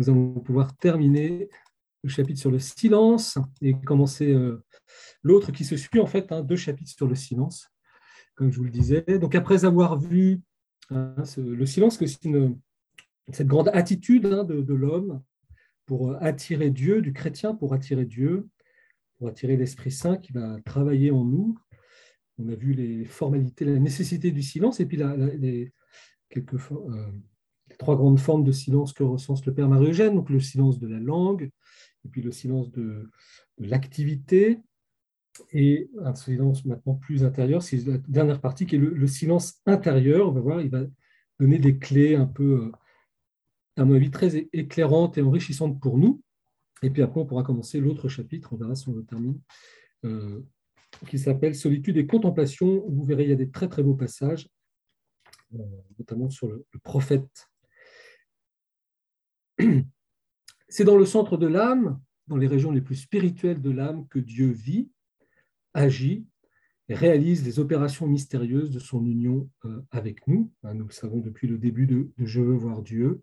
nous allons pouvoir terminer le chapitre sur le silence et commencer euh, l'autre qui se suit en fait, hein, deux chapitres sur le silence, comme je vous le disais. Donc après avoir vu hein, le silence, que c'est cette grande attitude hein, de, l'homme pour attirer Dieu, du chrétien pour attirer Dieu, pour attirer l'Esprit Saint qui va travailler en nous. On a vu les formalités, la nécessité du silence et puis quelques, euh, trois grandes formes de silence que recense le Père Marie-Eugène, donc le silence de la langue, et puis le silence de, l'activité, et un silence maintenant plus intérieur, c'est la dernière partie qui est le, silence intérieur. On va voir, il va donner des clés un peu, euh, à mon avis, très éclairantes et enrichissantes pour nous. Et puis après, on pourra commencer l'autre chapitre, on verra si on le termine, euh, qui s'appelle Solitude et contemplation. Vous verrez, il y a des très très beaux passages, euh, notamment sur le, prophète. C'est dans le centre de l'âme, dans les régions les plus spirituelles de l'âme, que Dieu vit, agit et réalise les opérations mystérieuses de son union euh, avec nous. Nous le savons depuis le début de Je veux voir Dieu.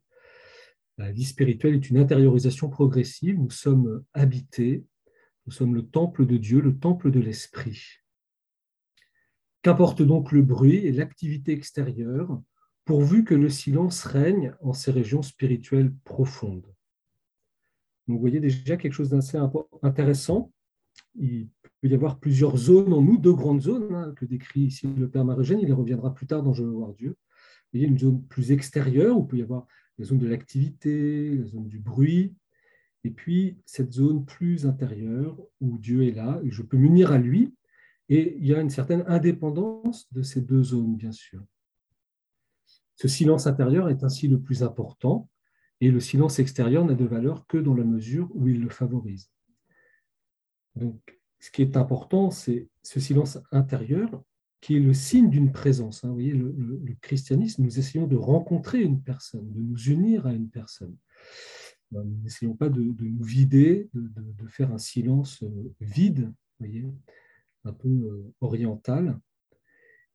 La vie spirituelle est une intériorisation progressive. Nous sommes habités, nous sommes le temple de Dieu, le temple de l'Esprit. Qu'importe donc le bruit et l'activité extérieure, pourvu que le silence règne en ces régions spirituelles profondes. Vous voyez déjà quelque chose d'assez intéressant. Il peut y avoir plusieurs zones en nous, deux grandes zones hein, que décrit ici le Père Marigène. Il y reviendra plus tard dans Je veux voir Dieu. Il y a une zone plus extérieure où il peut y avoir la zone de l'activité, la zone du bruit, et puis cette zone plus intérieure où Dieu est là et je peux m'unir à lui. Et il y a une certaine indépendance de ces deux zones, bien sûr. Ce silence intérieur est ainsi le plus important et le silence extérieur n'a de valeur que dans la mesure où il le favorise. Donc, ce qui est important, c'est ce silence intérieur qui est le signe d'une présence. Hein. Vous voyez, le, christianisme, nous essayons de rencontrer une personne, de nous unir à une personne. Euh, nous n'essayons pas de, nous vider, de, faire un silence euh, vide, un peu euh, oriental.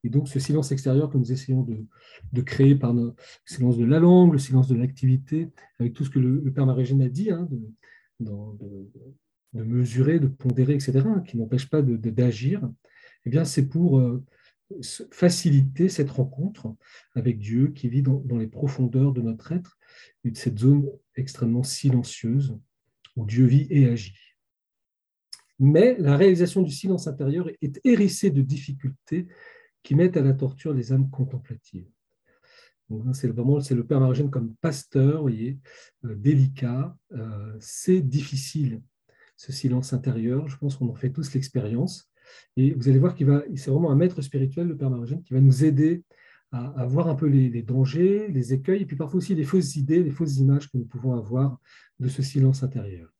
Et donc, ce silence extérieur que nous essayons de, créer par le silence de la langue, le silence de l'activité, avec tout ce que le, Père Marégène a dit, hein, de, mesurer, de pondérer, etc., qui n'empêche pas d'agir, eh bien, c'est pour euh, faciliter cette rencontre avec Dieu qui vit dans, les profondeurs de notre être de cette zone extrêmement silencieuse où Dieu vit et agit. Mais la réalisation du silence intérieur est hérissée de difficultés qui mettent à la torture les âmes contemplatives. C'est le Père Margène comme pasteur, voyez, euh, délicat. Euh, c'est difficile ce silence intérieur. Je pense qu'on en fait tous l'expérience. Et vous allez voir qu'il va, c'est vraiment un maître spirituel, le Père Marogène, qui va nous aider à, voir un peu les, dangers, les écueils, et puis parfois aussi les fausses idées, les fausses images que nous pouvons avoir de ce silence intérieur.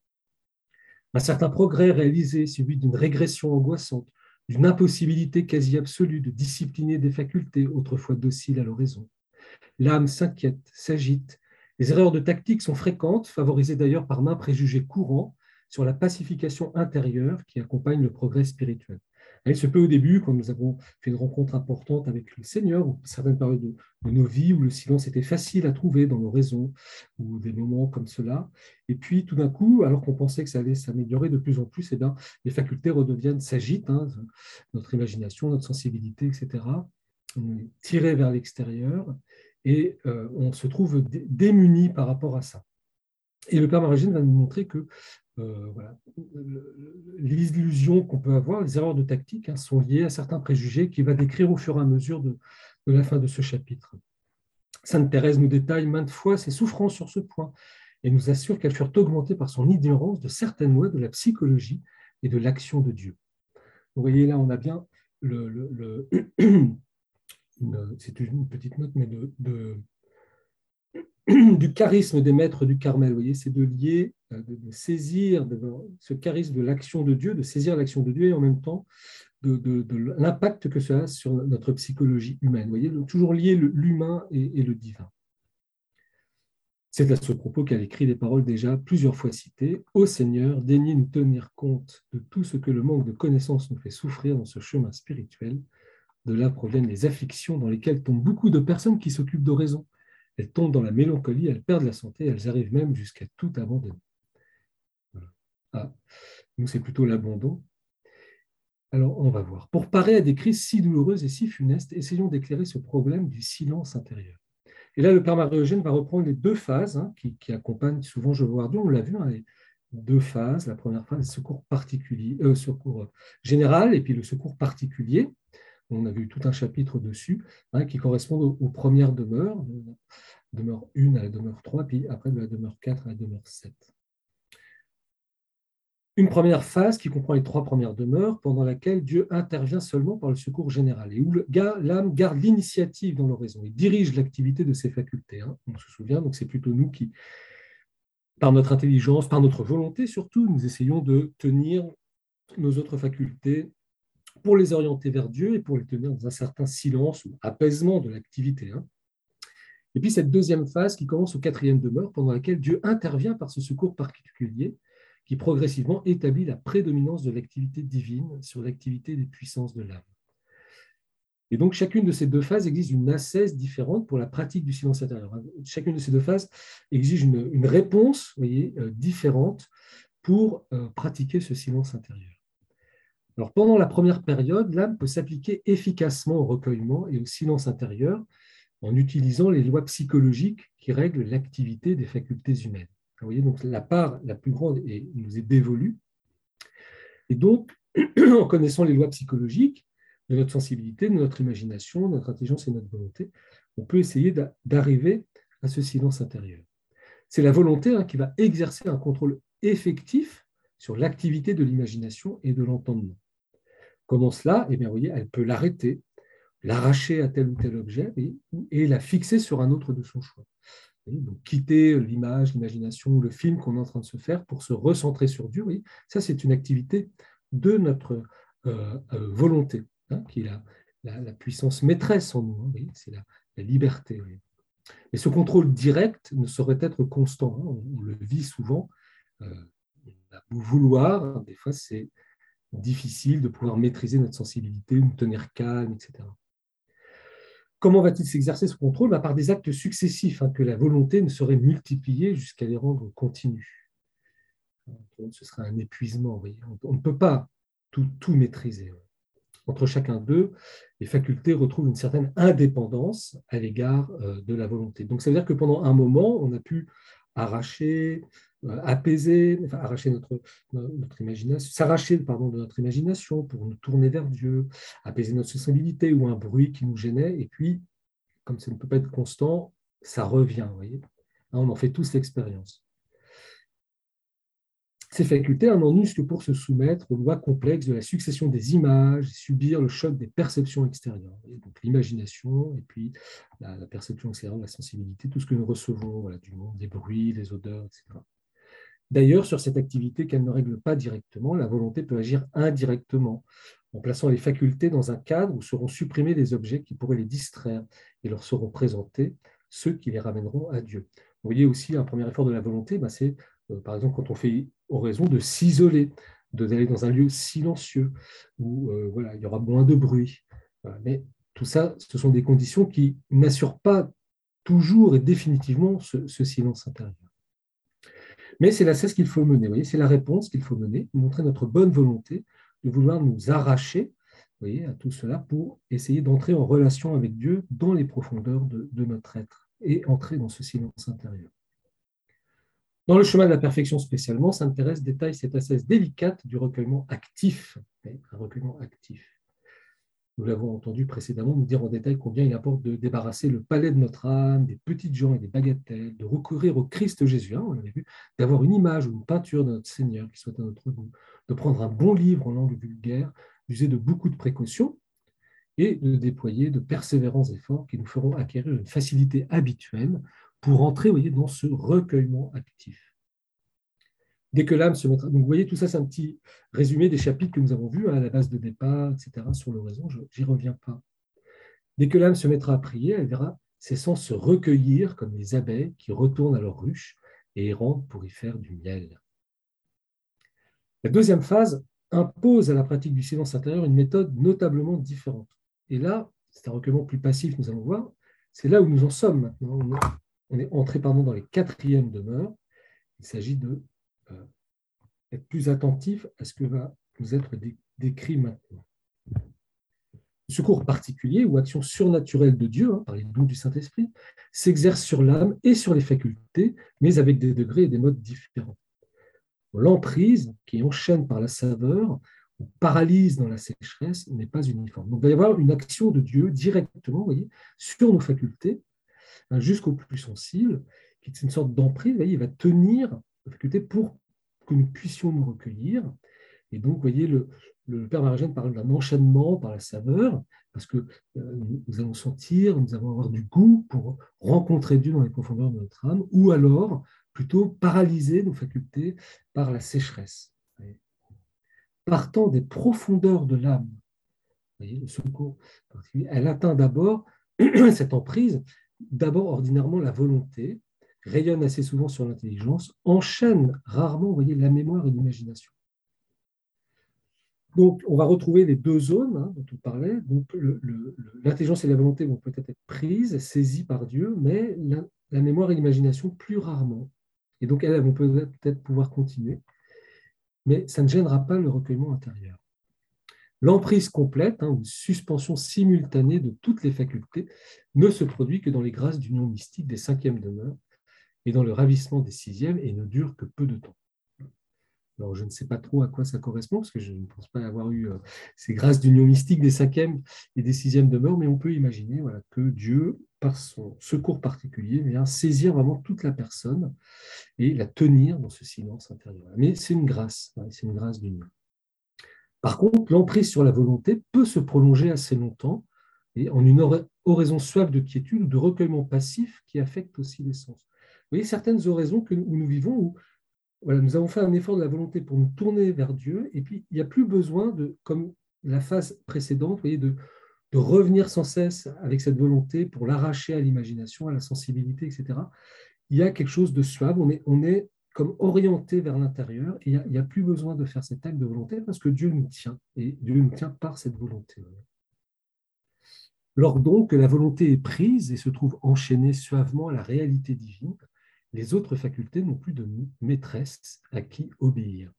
Un certain progrès réalisé suivi d'une régression angoissante, d'une impossibilité quasi absolue de discipliner des facultés autrefois dociles à l'oraison. L'âme s'inquiète, s'agite. Les erreurs de tactique sont fréquentes, favorisées d'ailleurs par main préjugés courants, sur la pacification intérieure qui accompagne le progrès spirituel. Il se peut au début, quand nous avons fait une rencontre importante avec le Seigneur, ou certaines périodes de, nos vies où le silence était facile à trouver dans nos raisons, ou des moments comme cela, et puis tout d'un coup, alors qu'on pensait que ça allait s'améliorer de plus en plus, eh bien, les facultés redeviennent, s'agitent, hein, notre imagination, notre sensibilité, etc. On est tiré vers l'extérieur et euh, on se trouve démuni par rapport à ça. Et le Père Maragine va nous montrer que euh, l'illusion qu'on peut avoir, les erreurs de tactique hein, sont liées à certains préjugés qu'il va décrire au fur et à mesure de, la fin de ce chapitre. Sainte Thérèse nous détaille maintes fois ses souffrances sur ce point et nous assure qu'elles furent augmentées par son ignorance de certaines lois de la psychologie et de l'action de Dieu. Vous voyez là, on a bien le, c'est une petite note, mais de du charisme des maîtres du Carmel. C'est de lier, euh, de, saisir ce charisme de l'action de Dieu, de saisir l'action de Dieu et en même temps de, l'impact que cela a sur notre psychologie humaine. Vous voyez, toujours lier l'humain et, le divin. C'est à ce propos qu'elle écrit des paroles déjà plusieurs fois citées. Ô Seigneur, daignez nous tenir compte de tout ce que le manque de connaissance nous fait souffrir dans ce chemin spirituel. De là proviennent les afflictions dans lesquelles tombent beaucoup de personnes qui s'occupent d'oraison elles tombent dans la mélancolie, elles perdent la santé, elles arrivent même jusqu'à tout abandonner. Ah, nous, c'est plutôt l'abandon. Alors, on va voir. Pour parer à des crises si douloureuses et si funestes, essayons d'éclairer ce problème du silence intérieur. Et là, le père Marie-Eugène va reprendre les deux phases hein, qui, accompagnent souvent Je Dieu. On l'a vu, hein, les deux phases. La première phase, le secours, particulier, euh, secours général et puis le secours particulier. On a vu tout un chapitre dessus hein, qui correspondent aux, premières demeures, demeure 1 à la demeure 3, puis après de la demeure 4 à la demeure 7 une première phase qui comprend les trois premières demeures, pendant laquelle Dieu intervient seulement par le secours général, et où l'âme garde l'initiative dans l'oraison, il dirige l'activité de ses facultés. Hein. On se souvient, donc c'est plutôt nous qui, par notre intelligence, par notre volonté surtout, nous essayons de tenir nos autres facultés pour les orienter vers Dieu et pour les tenir dans un certain silence ou apaisement de l'activité. Hein. Et puis cette deuxième phase qui commence au quatrième demeure, pendant laquelle Dieu intervient par ce secours particulier, qui progressivement établit la prédominance de l'activité divine sur l'activité des puissances de l'âme. Et donc, chacune de ces deux phases exige une assesse différente pour la pratique du silence intérieur. Chacune de ces deux phases exige une, réponse voyez, euh, différente pour euh, pratiquer ce silence intérieur. Alors, pendant la première période, l'âme peut s'appliquer efficacement au recueillement et au silence intérieur en utilisant les lois psychologiques qui règlent l'activité des facultés humaines. Vous voyez, donc la part la plus grande nous est dévolue. Et donc, en connaissant les lois psychologiques de notre sensibilité, de notre imagination, de notre intelligence et notre volonté, on peut essayer d'arriver à ce silence intérieur. C'est la volonté hein, qui va exercer un contrôle effectif sur l'activité de l'imagination et de l'entendement. Comment cela Eh bien, vous voyez, elle peut l'arrêter, l'arracher à tel ou tel objet et la fixer sur un autre de son choix. Donc, quitter l'image, l'imagination, le film qu'on est en train de se faire pour se recentrer sur Dieu, oui, ça c'est une activité de notre euh, euh, volonté, hein, qui est la, puissance maîtresse en nous, hein, c'est la, liberté. Mais ce contrôle direct ne saurait être constant, hein, on, le vit souvent, euh, vouloir, des fois c'est difficile de pouvoir maîtriser notre sensibilité, nous tenir calme, etc. Comment va-t-il s'exercer ce contrôle? Bah, Par des actes successifs hein, que la volonté ne saurait multiplier jusqu'à les rendre continus. Ce serait un épuisement. On ne peut pas tout, maîtriser. Entre chacun d'eux, les facultés retrouvent une certaine indépendance à l'égard euh, de la volonté. Donc ça veut dire que pendant un moment, on a pu arracher, euh, apaiser, arracher notre, imagination, s'arracher pardon, de notre imagination pour nous tourner vers Dieu, apaiser notre sensibilité ou un bruit qui nous gênait, et puis, comme ça ne peut pas être constant, ça revient. voyez on en fait tous l'expérience. Ces facultés n'en usent que pour se soumettre aux lois complexes de la succession des images, subir le choc des perceptions extérieures. donc l'imagination et puis la, perception extérieure, la sensibilité, tout ce que nous recevons du monde, des bruits, des odeurs, etc. D'ailleurs, sur cette activité qu'elle ne règle pas directement, la volonté peut agir indirectement, en plaçant les facultés dans un cadre où seront supprimés des objets qui pourraient les distraire et leur seront présentés ceux qui les ramèneront à Dieu. Vous voyez aussi un premier effort de la volonté, ben, c'est euh, par exemple quand on fait oraison de s'isoler, d'aller dans un lieu silencieux où euh, voilà, il y aura moins de bruit. Mais tout ça, ce sont des conditions qui n'assurent pas toujours et définitivement ce silence intérieur. Mais c'est la cesse qu'il faut mener, c'est la réponse qu'il faut mener, montrer notre bonne volonté de vouloir nous arracher à tout cela pour essayer d'entrer en relation avec Dieu dans les profondeurs de, notre être et entrer dans ce silence intérieur. Dans le chemin de la perfection spécialement, s'intéresse détaille cette assesse délicate du recueillement actif, un recueillement actif. Nous l'avons entendu précédemment nous dire en détail combien il importe de débarrasser le palais de notre âme des petites gens et des bagatelles, de recourir au Christ Jésus, hein, on d'avoir une image ou une peinture de notre Seigneur qui soit à notre goût, de prendre un bon livre en langue vulgaire, d'user de beaucoup de précautions et de déployer de persévérants efforts qui nous feront acquérir une facilité habituelle pour entrer dans ce recueillement actif. Dès que l'âme se mettra. Donc, vous voyez, tout ça, c'est un petit résumé des chapitres que nous avons vus hein, à la base de départ, etc., sur l'oraison. Je n'y reviens pas. Dès que l'âme se mettra à prier, elle verra ses sens se recueillir comme les abeilles qui retournent à leur ruche et rentrent pour y faire du miel. La deuxième phase impose à la pratique du silence intérieur une méthode notablement différente. Et là, c'est un recueillement plus passif, nous allons voir. C'est là où nous en sommes maintenant. on est entré pardon, dans les quatrièmes demeures. Il s'agit de être plus attentif à ce que va nous être décrit maintenant. secours particulier ou action surnaturelle de Dieu, hein, par les dons du Saint-Esprit, s'exerce sur l'âme et sur les facultés, mais avec des degrés et des modes différents. L'emprise, qui enchaîne par la saveur ou paralyse dans la sécheresse, n'est pas uniforme. Donc, il va y avoir une action de Dieu directement voyez, sur nos facultés, hein, jusqu'au plus sensible, qui est une sorte d'emprise. Il va tenir nos facultés pour que nous puissions nous recueillir. Et donc, vous voyez, le, le Père Maragène parle d'un enchaînement par la saveur, parce que euh, nous allons sentir, nous allons avoir du goût pour rencontrer Dieu dans les profondeurs de notre âme, ou alors plutôt paralyser nos facultés par la sécheresse. Partant des profondeurs de l'âme, le secours, elle atteint d'abord cette emprise, d'abord ordinairement la volonté, rayonne assez souvent sur l'intelligence, enchaîne rarement voyez, la mémoire et l'imagination. Donc, on va retrouver les deux zones hein, dont on parlait. Donc, l'intelligence et la volonté vont peut-être être prises, saisies par Dieu, mais la, mémoire et l'imagination plus rarement. Et donc, elles vont peut-être pouvoir continuer, mais ça ne gênera pas le recueillement intérieur. L'emprise complète, hein, ou suspension simultanée de toutes les facultés, ne se produit que dans les grâces d'union mystique des cinquièmes demeures et dans le ravissement des sixièmes et ne dure que peu de temps. Alors, je ne sais pas trop à quoi ça correspond, parce que je ne pense pas avoir eu euh, ces grâces d'union mystique des cinquièmes et des sixièmes demeures, mais on peut imaginer voilà, que Dieu, par son secours particulier, vient saisir vraiment toute la personne et la tenir dans ce silence intérieur. Mais c'est une grâce, c'est une grâce d'union. Par contre, l'emprise sur la volonté peut se prolonger assez longtemps et en une oraison suave de quiétude ou de recueillement passif qui affecte aussi les sens. Vous voyez certaines oraisons où nous vivons où nous avons fait un effort de la volonté pour nous tourner vers Dieu, et puis il n'y a plus besoin comme la phase précédente, de, revenir sans cesse avec cette volonté pour l'arracher à l'imagination, à la sensibilité, etc. Il y a quelque chose de suave, on est, on est comme orienté vers l'intérieur, et il n'y a, a, plus besoin de faire cet acte de volonté parce que Dieu nous tient, et Dieu nous tient par cette volonté. Lors donc que la volonté est prise et se trouve enchaînée suavement à la réalité divine, les autres facultés n'ont plus de maîtresse à qui obéir.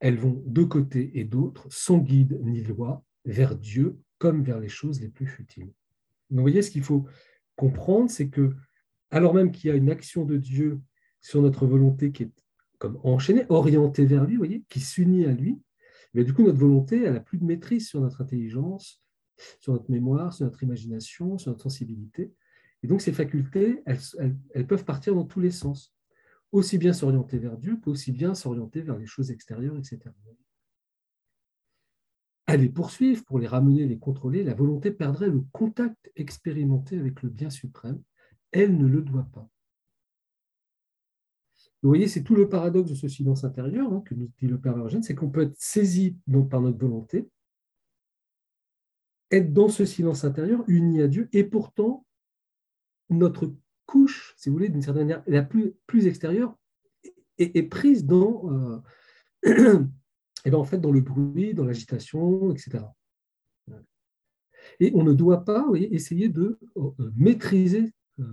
Elles vont de côté et d'autre, sans guide ni loi, vers Dieu comme vers les choses les plus futiles. vous voyez, ce qu'il faut comprendre, c'est que, alors même qu'il y a une action de Dieu sur notre volonté qui est comme enchaînée, orientée vers lui, voyez, qui s'unit à lui, mais du coup, notre volonté, n'a plus de maîtrise sur notre intelligence, sur notre mémoire, sur notre imagination, sur notre sensibilité. Et donc, ces facultés, elles, peuvent partir dans tous les sens, aussi bien s'orienter vers Dieu qu'aussi bien s'orienter vers les choses extérieures, etc. À les poursuivre, pour les ramener, les contrôler, la volonté perdrait le contact expérimenté avec le bien suprême. Elle ne le doit pas. Vous voyez, c'est tout le paradoxe de ce silence intérieur hein, que nous dit le Père Vergène, c'est qu'on peut être saisi donc, par notre volonté, être dans ce silence intérieur, uni à Dieu, et pourtant notre couche, si vous voulez, d'une certaine manière, la plus, extérieure, est, prise dans, euh, et ben, en fait, dans le bruit, dans l'agitation, etc. Et on ne doit pas essayer de euh, maîtriser euh,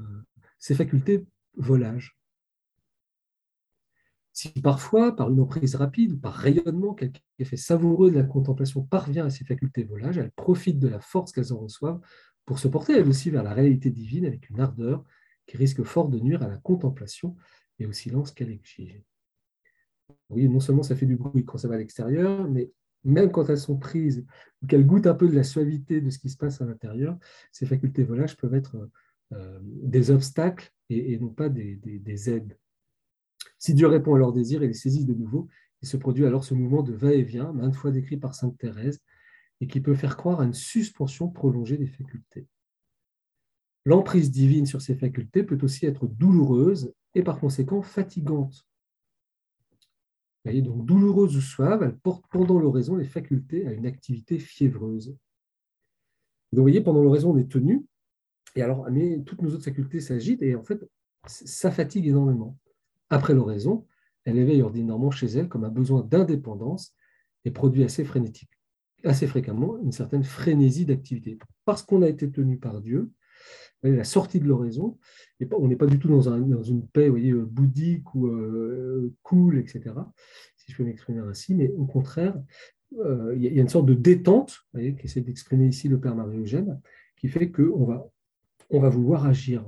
ces facultés volage. Si parfois, par une emprise rapide par rayonnement, quelqu'un qui fait savoureux de la contemplation parvient à ces facultés volage, elle profite de la force qu'elles en reçoivent pour se porter elle aussi vers la réalité divine avec une ardeur qui risque fort de nuire à la contemplation et au silence qu'elle exige. Oui, non seulement ça fait du bruit quand ça va à l'extérieur, mais même quand elles sont prises ou qu'elles goûtent un peu de la suavité de ce qui se passe à l'intérieur, ces facultés volage peuvent être euh, des obstacles et, non pas des, des, aides. Si Dieu répond à leurs désirs et les saisit de nouveau, il se produit alors ce mouvement de va-et-vient, maintes fois décrit par Sainte Thérèse, et qui peut faire croire à une suspension prolongée des facultés. L'emprise divine sur ces facultés peut aussi être douloureuse et par conséquent fatigante. Voyez, donc douloureuse ou suave, elle porte pendant l'oraison les facultés à une activité fiévreuse. vous voyez, pendant l'oraison, on est tenu, et alors, toutes nos autres facultés s'agitent, et en fait, ça fatigue énormément. Après l'oraison, elle éveille ordinairement chez elle comme un besoin d'indépendance et produit assez frénétique assez fréquemment une certaine frénésie d'activité. Parce qu'on a été tenu par Dieu, la sortie de l'oraison. On n'est pas du tout dans, une paix voyez, bouddhique ou cool, etc., si je peux m'exprimer ainsi, mais au contraire, il y a une sorte de détente, qu'essaie d'exprimer ici le Père Marie-Eugène, qui fait qu'on va, on va vouloir agir.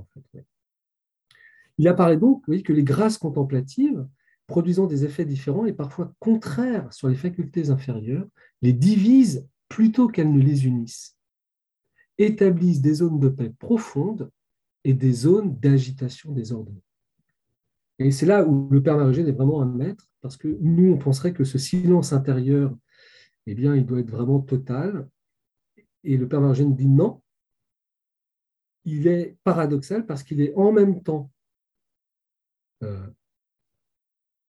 Il apparaît donc voyez, que les grâces contemplatives, produisant des effets différents et parfois contraires sur les facultés inférieures, les divisent plutôt qu'elles ne les unissent, établissent des zones de paix profondes et des zones d'agitation désordonnée. Et c'est là où le Père Marie est vraiment un maître, parce que nous, on penserait que ce silence intérieur, eh bien, il doit être vraiment total. Et le Père Marie dit non, il est paradoxal parce qu'il est en même temps euh,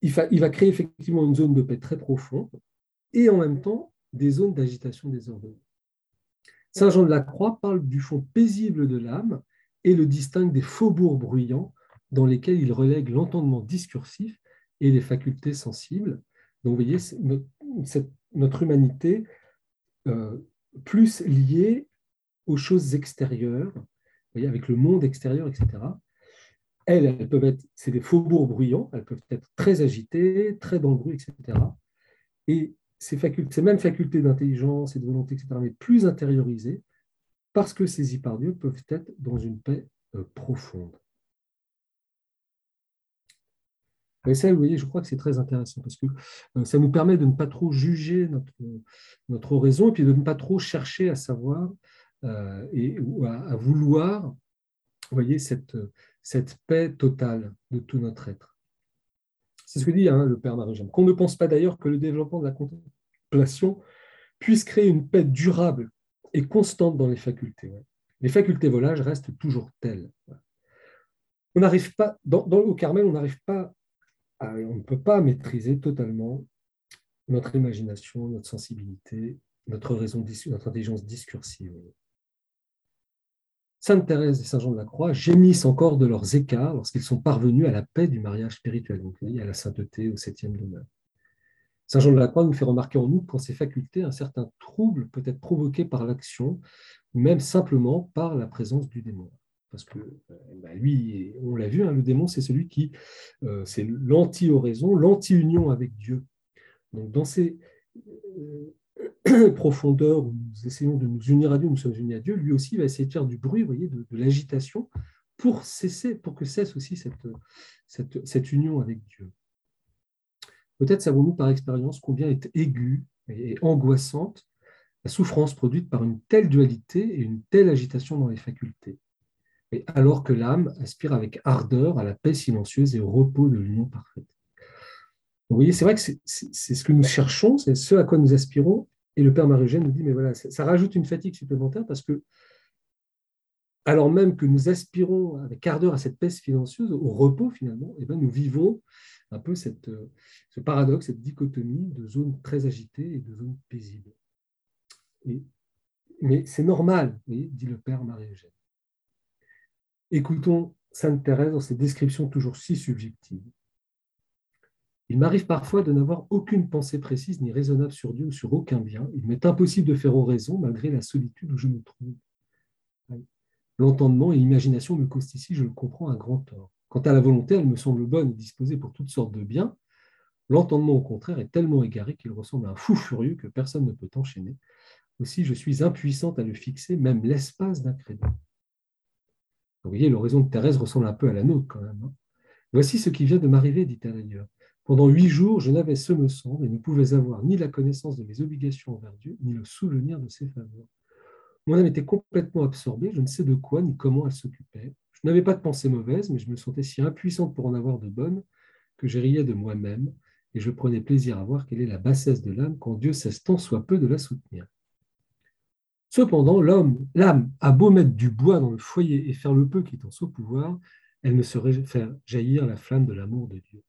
il, va, créer effectivement une zone de paix très profonde et en même temps des zones d'agitation désordonnée. Saint Jean de la Croix parle du fond paisible de l'âme et le distingue des faubourgs bruyants dans lesquels il relègue l'entendement discursif et les facultés sensibles. Donc, vous voyez, notre, humanité euh, plus liée aux choses extérieures, avec le monde extérieur, etc., elles, elles peuvent être, c'est des faubourgs bruyants, elles peuvent être très agitées, très dans le bruit, etc. Et ces, mêmes facultés d'intelligence et de volonté, etc., mais plus intériorisées, parce que saisies par Dieu, peuvent être dans une paix euh, profonde. Et ça, vous voyez, je crois que c'est très intéressant parce que euh, ça nous permet de ne pas trop juger notre, notre oraison et puis de ne pas trop chercher à savoir euh, et à, vouloir, vous voyez, cette, cette paix totale de tout notre être. C'est ce que dit hein, le Père Marie-Jeanne. Qu'on ne pense pas d'ailleurs que le développement de la contemplation puisse créer une paix durable et constante dans les facultés. Les facultés volage restent toujours telles. On n'arrive pas, dans, au Carmel, on n'arrive pas, on ne peut pas maîtriser totalement notre imagination, notre sensibilité, notre raison, notre intelligence discursive. Sainte Thérèse et Saint Jean de la Croix gémissent encore de leurs écarts lorsqu'ils sont parvenus à la paix du mariage spirituel, donc à la sainteté, au septième demeure. Saint Jean de la Croix nous fait remarquer en nous qu'en ces facultés, un certain trouble peut être provoqué par l'action ou même simplement par la présence du démon. Parce que euh, bah, lui, on l'a vu, hein, le démon, c'est celui qui, euh, c'est l'anti-oraison, l'anti-union avec Dieu. Donc dans ces, euh, profondeur où nous essayons de nous unir à Dieu, nous sommes unis à Dieu, lui aussi va essayer de faire du bruit, vous voyez, de, l'agitation, pour cesser, pour que cesse aussi cette, cette, cette union avec Dieu. Peut-être savons-nous par expérience combien est aiguë et angoissante la souffrance produite par une telle dualité et une telle agitation dans les facultés, et alors que l'âme aspire avec ardeur à la paix silencieuse et au repos de l'union parfaite. Vous voyez, c'est vrai que c'est ce que nous cherchons, c'est ce à quoi nous aspirons, et le père marie nous dit, mais voilà, ça, rajoute une fatigue supplémentaire parce que, alors même que nous aspirons avec ardeur à cette paix silencieuse, au repos finalement, et eh bien nous vivons un peu cette, ce paradoxe, cette dichotomie de zones très agitées et de zones paisibles. mais c'est normal, dit le père Marie-Eugène. Écoutons Sainte Thérèse dans ses descriptions toujours si subjectives. Il m'arrive parfois de n'avoir aucune pensée précise ni raisonnable sur Dieu ou sur aucun bien. Il m'est impossible de faire oraison malgré la solitude où je me trouve. L'entendement et l'imagination me causent ici, je le comprends, un grand tort. Quant à la volonté, elle me semble bonne et disposée pour toutes sortes de biens. L'entendement, au contraire, est tellement égaré qu'il ressemble à un fou furieux que personne ne peut enchaîner. Aussi, je suis impuissante à le fixer, même l'espace d'un crédit. Vous voyez, l'horizon de Thérèse ressemble un peu à la nôtre quand même. Hein. Voici ce qui vient de m'arriver, dit-elle ailleurs. Pendant huit jours, je n'avais, ce me semble, et ne pouvais avoir ni la connaissance de mes obligations envers Dieu, ni le souvenir de ses faveurs. Mon âme était complètement absorbée, je ne sais de quoi ni comment elle s'occupait. Je n'avais pas de pensée mauvaise, mais je me sentais si impuissante pour en avoir de bonnes que je riais de moi-même, et je prenais plaisir à voir quelle est la bassesse de l'âme quand Dieu cesse tant soit peu de la soutenir. Cependant, l'homme, l'âme a beau mettre du bois dans le foyer et faire le peu qui est en son pouvoir, elle ne saurait faire jaillir la flamme de l'amour de Dieu.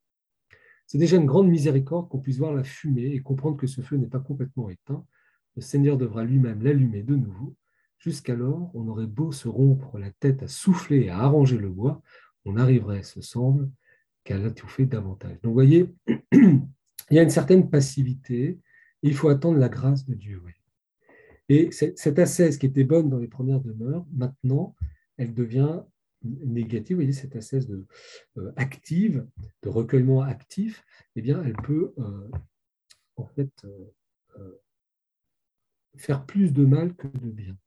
C'est déjà une grande miséricorde qu'on puisse voir la fumée et comprendre que ce feu n'est pas complètement éteint. Le Seigneur devra lui-même l'allumer de nouveau. Jusqu'alors, on aurait beau se rompre la tête à souffler et à arranger le bois, on arriverait, ce semble, qu'à l'étouffer davantage. Donc, vous voyez, il y a une certaine passivité, il faut attendre la grâce de Dieu. Et cette ascèse qui était bonne dans les premières demeures, maintenant, elle devient négative, vous voyez, cette assesse de, euh, active, de recueillement actif, eh bien, elle peut euh, en fait euh, faire plus de mal que de bien.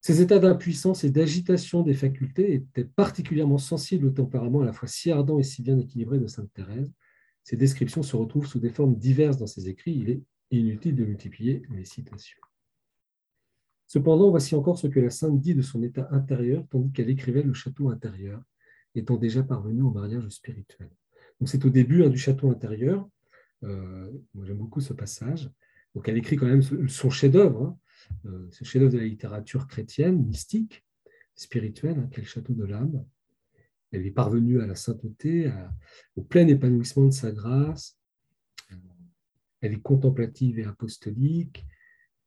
Ces états d'impuissance et d'agitation des facultés étaient particulièrement sensibles au tempérament à la fois si ardent et si bien équilibré de Sainte Thérèse. Ces descriptions se retrouvent sous des formes diverses dans ses écrits. Il est inutile de multiplier les citations. Cependant, voici encore ce que la sainte dit de son état intérieur, tandis qu'elle écrivait le château intérieur, étant déjà parvenue au mariage spirituel. Donc c'est au début hein, du château intérieur. Euh, j'aime beaucoup ce passage. Donc elle écrit quand même son chef-d'œuvre, hein, euh, ce chef-d'œuvre de la littérature chrétienne, mystique, spirituelle, hein, quel château de l'âme. Elle est parvenue à la sainteté, au plein épanouissement de sa grâce. Elle est contemplative et apostolique.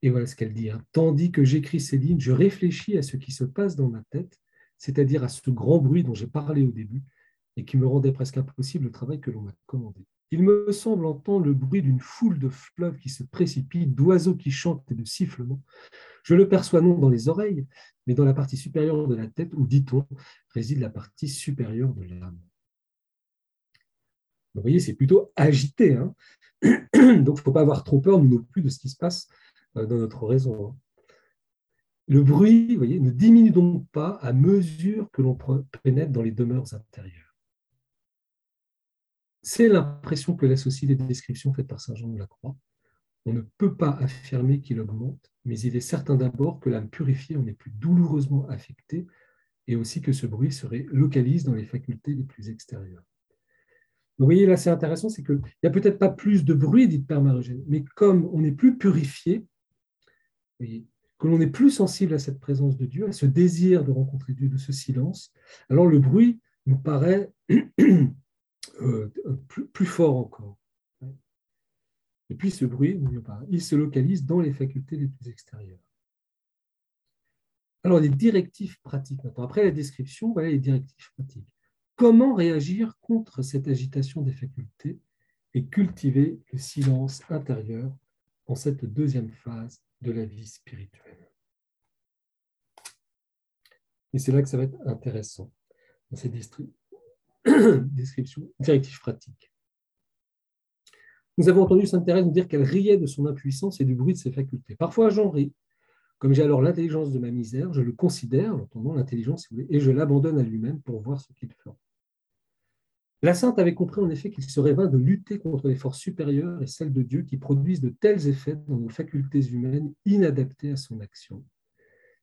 Et voilà ce qu'elle dit. Hein. Tandis que j'écris ces lignes, je réfléchis à ce qui se passe dans ma tête, c'est-à-dire à ce grand bruit dont j'ai parlé au début et qui me rendait presque impossible le travail que l'on m'a commandé. Il me semble entendre le bruit d'une foule de fleuves qui se précipitent, d'oiseaux qui chantent et de sifflements. Je le perçois non dans les oreilles, mais dans la partie supérieure de la tête, où, dit-on, réside la partie supérieure de l'âme. Vous voyez, c'est plutôt agité. Hein. Donc, il ne faut pas avoir trop peur, nous non plus, de ce qui se passe dans notre raison. Hein. Le bruit voyez, ne diminue donc pas à mesure que l'on pénètre dans les demeures intérieures. C'est l'impression que laissent aussi les descriptions faites par Saint Jean de la Croix. On ne peut pas affirmer qu'il augmente, mais il est certain d'abord que l'âme purifiée en est plus douloureusement affectée et aussi que ce bruit se localise dans les facultés les plus extérieures. Vous voyez, là, c'est intéressant, c'est qu'il n'y a peut-être pas plus de bruit, dit Père Marogène, mais comme on est plus purifié, que l'on est plus sensible à cette présence de Dieu, à ce désir de rencontrer Dieu, de ce silence, alors le bruit nous paraît euh, plus, fort encore. Et puis ce bruit, il se localise dans les facultés les plus extérieures. Alors les directives pratiques maintenant. Après la description, voilà les directives pratiques. Comment réagir contre cette agitation des facultés et cultiver le silence intérieur en cette deuxième phase de la vie spirituelle. Et c'est là que ça va être intéressant, dans ces descriptions, directives pratiques. Nous avons entendu Sainte Thérèse nous dire qu'elle riait de son impuissance et du bruit de ses facultés. Parfois, j'en ris. Comme j'ai alors l'intelligence de ma misère, je le considère, en entendant l'intelligence, et je l'abandonne à lui-même pour voir ce qu'il fera. La sainte avait compris en effet qu'il serait vain de lutter contre les forces supérieures et celles de Dieu qui produisent de tels effets dans nos facultés humaines inadaptées à son action,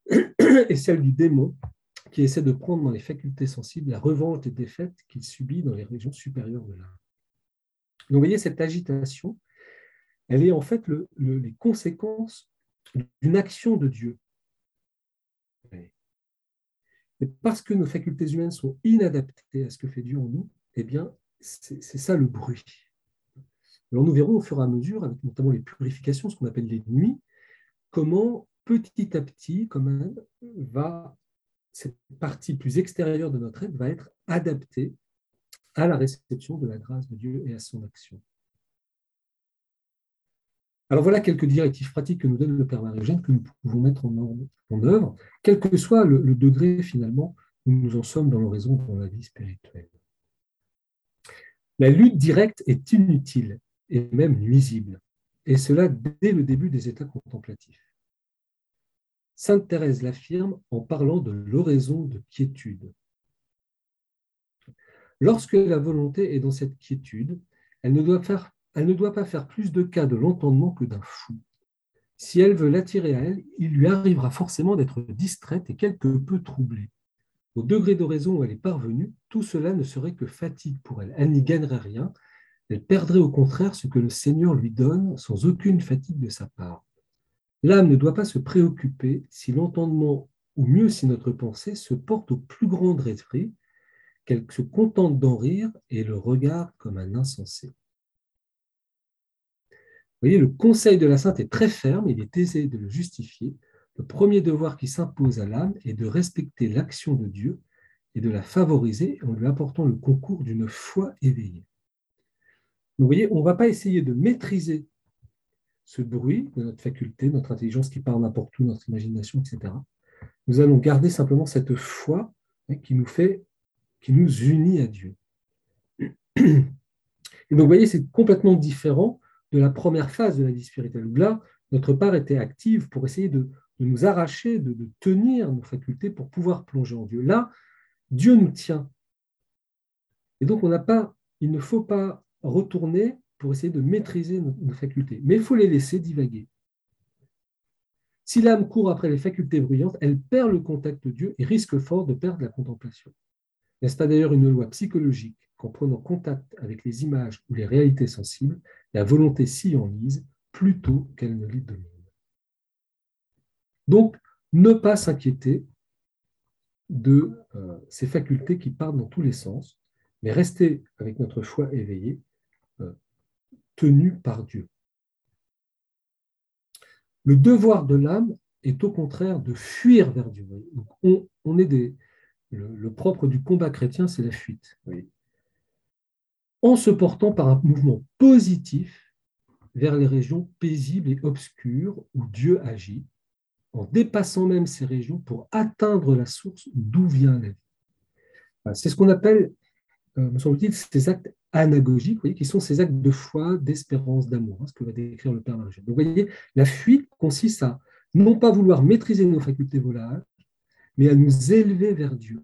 et celles du démon qui essaie de prendre dans les facultés sensibles la revanche des défaites qu'il subit dans les régions supérieures de l'âme. Donc vous voyez, cette agitation, elle est en fait les conséquences d'une action de Dieu. Et parce que nos facultés humaines sont inadaptées à ce que fait Dieu en nous, eh bien, c'est ça le bruit. Alors nous verrons au fur et à mesure, avec notamment les purifications, ce qu'on appelle les nuits, comment petit à petit, comme va cette partie plus extérieure de notre être va être adaptée à la réception de la grâce de Dieu et à son action. Alors voilà quelques directives pratiques que nous donne le Père Marie-Eugène que nous pouvons mettre en œuvre, quel que soit le, le degré finalement où nous en sommes dans l'oraison dans la vie spirituelle. La lutte directe est inutile et même nuisible, et cela dès le début des états contemplatifs. Sainte Thérèse l'affirme en parlant de l'oraison de quiétude. Lorsque la volonté est dans cette quiétude, elle ne doit, pas faire plus de cas de l'entendement que d'un fou. Si elle veut l'attirer à elle, il lui arrivera forcément d'être distraite et quelque peu troublée. Au degré d'oraison où elle est parvenue, tout cela ne serait que fatigue pour elle. Elle n'y gagnerait rien. Elle perdrait au contraire ce que le Seigneur lui donne sans aucune fatigue de sa part. L'âme ne doit pas se préoccuper si l'entendement, ou mieux si notre pensée, se porte au plus grand rêverie, qu'elle se contente d'en rire et le regarde comme un insensé. Vous voyez, le conseil de la sainte est très ferme, il est aisé de le justifier. Le premier devoir qui s'impose à l'âme est de respecter l'action de Dieu et de la favoriser en lui apportant le concours d'une foi éveillée. Vous voyez, on ne va pas essayer de maîtriser ce bruit de notre faculté, notre intelligence qui part n'importe où, notre imagination, etc. Nous allons garder simplement cette foi hein, qui nous fait, qui nous unit à Dieu. Et donc, vous voyez, c'est complètement différent de la première phase de la vie spirituelle, là, notre part était active pour essayer de, nous arracher, de, de, tenir nos facultés pour pouvoir plonger en Dieu. Là, Dieu nous tient. Et donc, on n'a pas, il ne faut pas retourner pour essayer de maîtriser nos, facultés, mais il faut les laisser divaguer. Si l'âme court après les facultés bruyantes, elle perd le contact de Dieu et risque fort de perdre la contemplation. N'est-ce pas d'ailleurs une loi psychologique qu'en prenant contact avec les images ou les réalités sensibles, la volonté s'y enlise plutôt qu'elle ne les domine Donc, ne pas s'inquiéter de euh, ces facultés qui partent dans tous les sens, mais rester avec notre foi éveillée tenu par Dieu. Le devoir de l'âme est au contraire de fuir vers Dieu. on, est le, propre du combat chrétien, c'est la fuite. En se portant par un mouvement positif vers les régions paisibles et obscures où Dieu agit, en dépassant même ces régions pour atteindre la source d'où vient la vie. C'est ce qu'on appelle, euh, me semble-t-il, ces actes anagogiques, voyez, qui sont ces actes de foi, d'espérance, d'amour, hein, ce que va décrire le Père Margène. Donc, vous voyez, la fuite consiste à non pas vouloir maîtriser nos facultés volages, mais à nous élever vers Dieu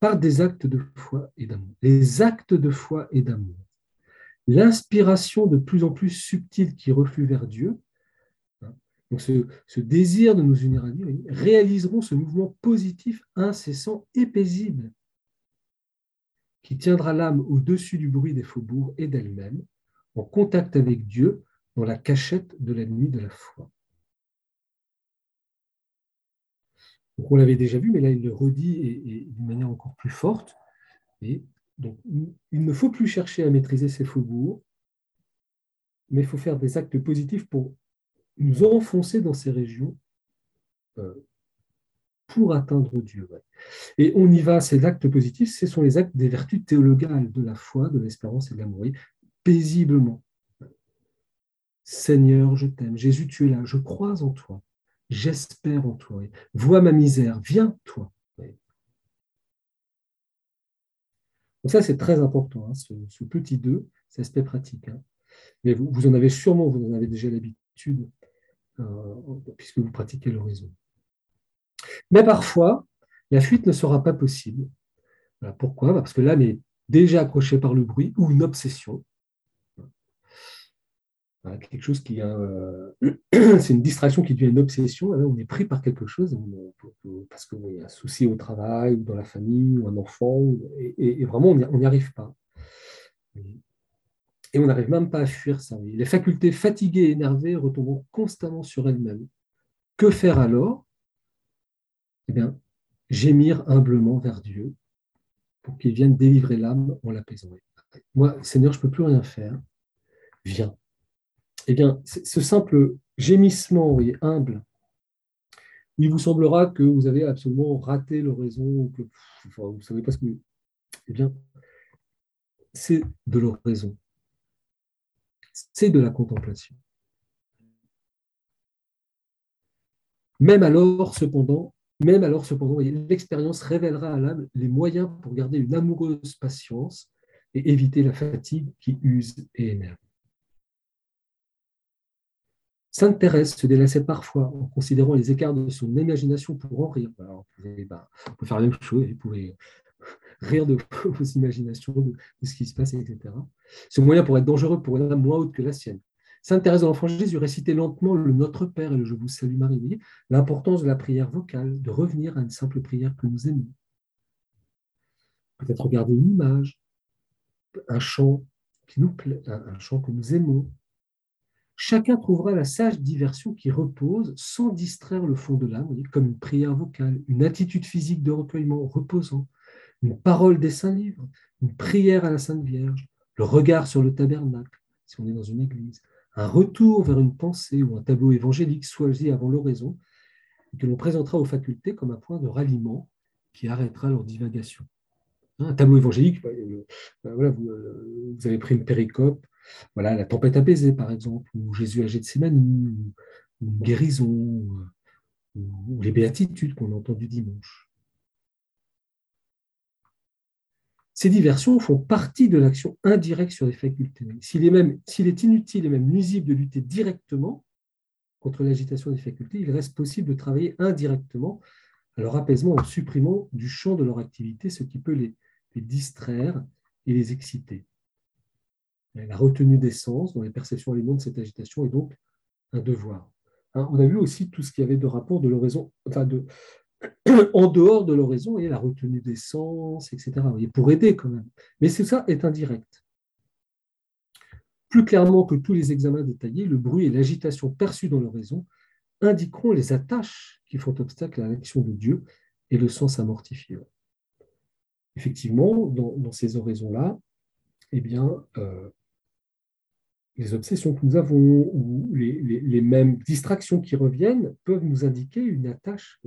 par des actes de foi et d'amour. Les actes de foi et d'amour. L'inspiration de plus en plus subtile qui reflue vers Dieu, donc ce, désir de nous unir à Dieu, réaliseront ce mouvement positif, incessant et paisible qui tiendra l'âme au-dessus du bruit des faubourgs et d'elle-même, en contact avec Dieu dans la cachette de la nuit de la foi. on l'avait déjà vu, mais là il le redit d'une manière encore plus forte. Et donc, il ne faut plus chercher à maîtriser ces faubourgs, mais il faut faire des actes positifs pour nous enfoncer dans ces régions euh, pour atteindre Dieu. Et on y va, ces actes positifs, ce sont les actes des vertus théologales de la foi, de l'espérance et de l'amour, paisiblement. Seigneur, je t'aime. Jésus, tu es là. Je crois en toi. J'espère en toi. Vois ma misère. Viens, toi. Donc ça, c'est très important, hein, ce, petit 2, cet aspect pratique. Hein. Mais vous, en avez sûrement, vous en avez déjà l'habitude, puisque vous pratiquez l'horizon. Mais parfois, la fuite ne sera pas possible. pourquoi? Bah, Parce que l'âme est déjà accrochée par le bruit ou une obsession. quelque chose qui euh, c'est une distraction qui devient une obsession. on est pris par quelque chose parce qu'il y a un souci au travail ou dans la famille ou un enfant et, vraiment on n'y arrive pas. Et on n'arrive même pas à fuir ça. Les facultés fatiguées et énervées retomberont constamment sur elles-mêmes. Que faire alors? Eh bien, gémir humblement vers Dieu pour qu'il vienne délivrer l'âme en l'apaisant. Moi, Seigneur, je ne peux plus rien faire. Viens. Eh bien, ce simple gémissement humble, il vous semblera que vous avez absolument raté l'oraison, vous ne savez pas ce que. Eh bien, c'est de l'oraison. C'est de la contemplation. Même alors, cependant, l'expérience révélera à l'âme les moyens pour garder une amoureuse patience et éviter la fatigue qui use et énerve. Sainte Thérèse se délaissait parfois en considérant les écarts de son imagination pour en rire. Alors, bah, faire la même chose, vous pouvez rire de vos imaginations, de, ce qui se passe, etc. Ce moyen pourrait être dangereux pour une âme moins haute que la sienne. Sainte Thérèse de l'Enfant Jésus récitait lentement le Notre Père et le Je vous salue Marie. L'importance de la prière vocale, de revenir à une simple prière que nous aimons. Peut-être regarder une image, un chant qui nous plaît, un chant que nous aimons. Chacun trouvera la sage diversion qui repose sans distraire le fond de l'âme, comme une prière vocale, une attitude physique de recueillement reposant, une parole des saints livres, une prière à la Sainte Vierge, le regard sur le tabernacle, si on est dans une église, un retour vers une pensée ou un tableau évangélique choisi avant l'oraison, et que l'on présentera aux facultés comme un point de ralliement qui arrêtera leur divagation. Un tableau évangélique, euh, voilà, euh, vous, avez pris une péricope, la tempête apaisée, par exemple, ou Jésus âgé de Gethsemane, ou, ou une guérison, ou, ou les béatitudes qu'on a entendues dimanche. Ces diversions font partie de l'action indirecte sur les facultés. S'il est, même, s'il est inutile et même nuisible de lutter directement contre l'agitation des facultés, il reste possible de travailler indirectement à leur apaisement en supprimant du champ de leur activité ce qui peut les, distraire et les exciter. La retenue des sens dans les perceptions aliments de cette agitation est donc un devoir. Hein, on a vu aussi tout ce qui avait de rapport de enfin de, en dehors de l'oraison, il y a la retenue des sens, etc. pour aider quand même. Mais tout ça est indirect. Plus clairement que tous les examens détaillés, le bruit et l'agitation perçus dans l'oraison indiqueront les attaches qui font obstacle à l'action de Dieu et le sens à mortifier. Effectivement, dans, ces oraisons-là, eh bien, euh, les obsessions que nous avons ou les, mêmes distractions qui reviennent peuvent nous indiquer une attache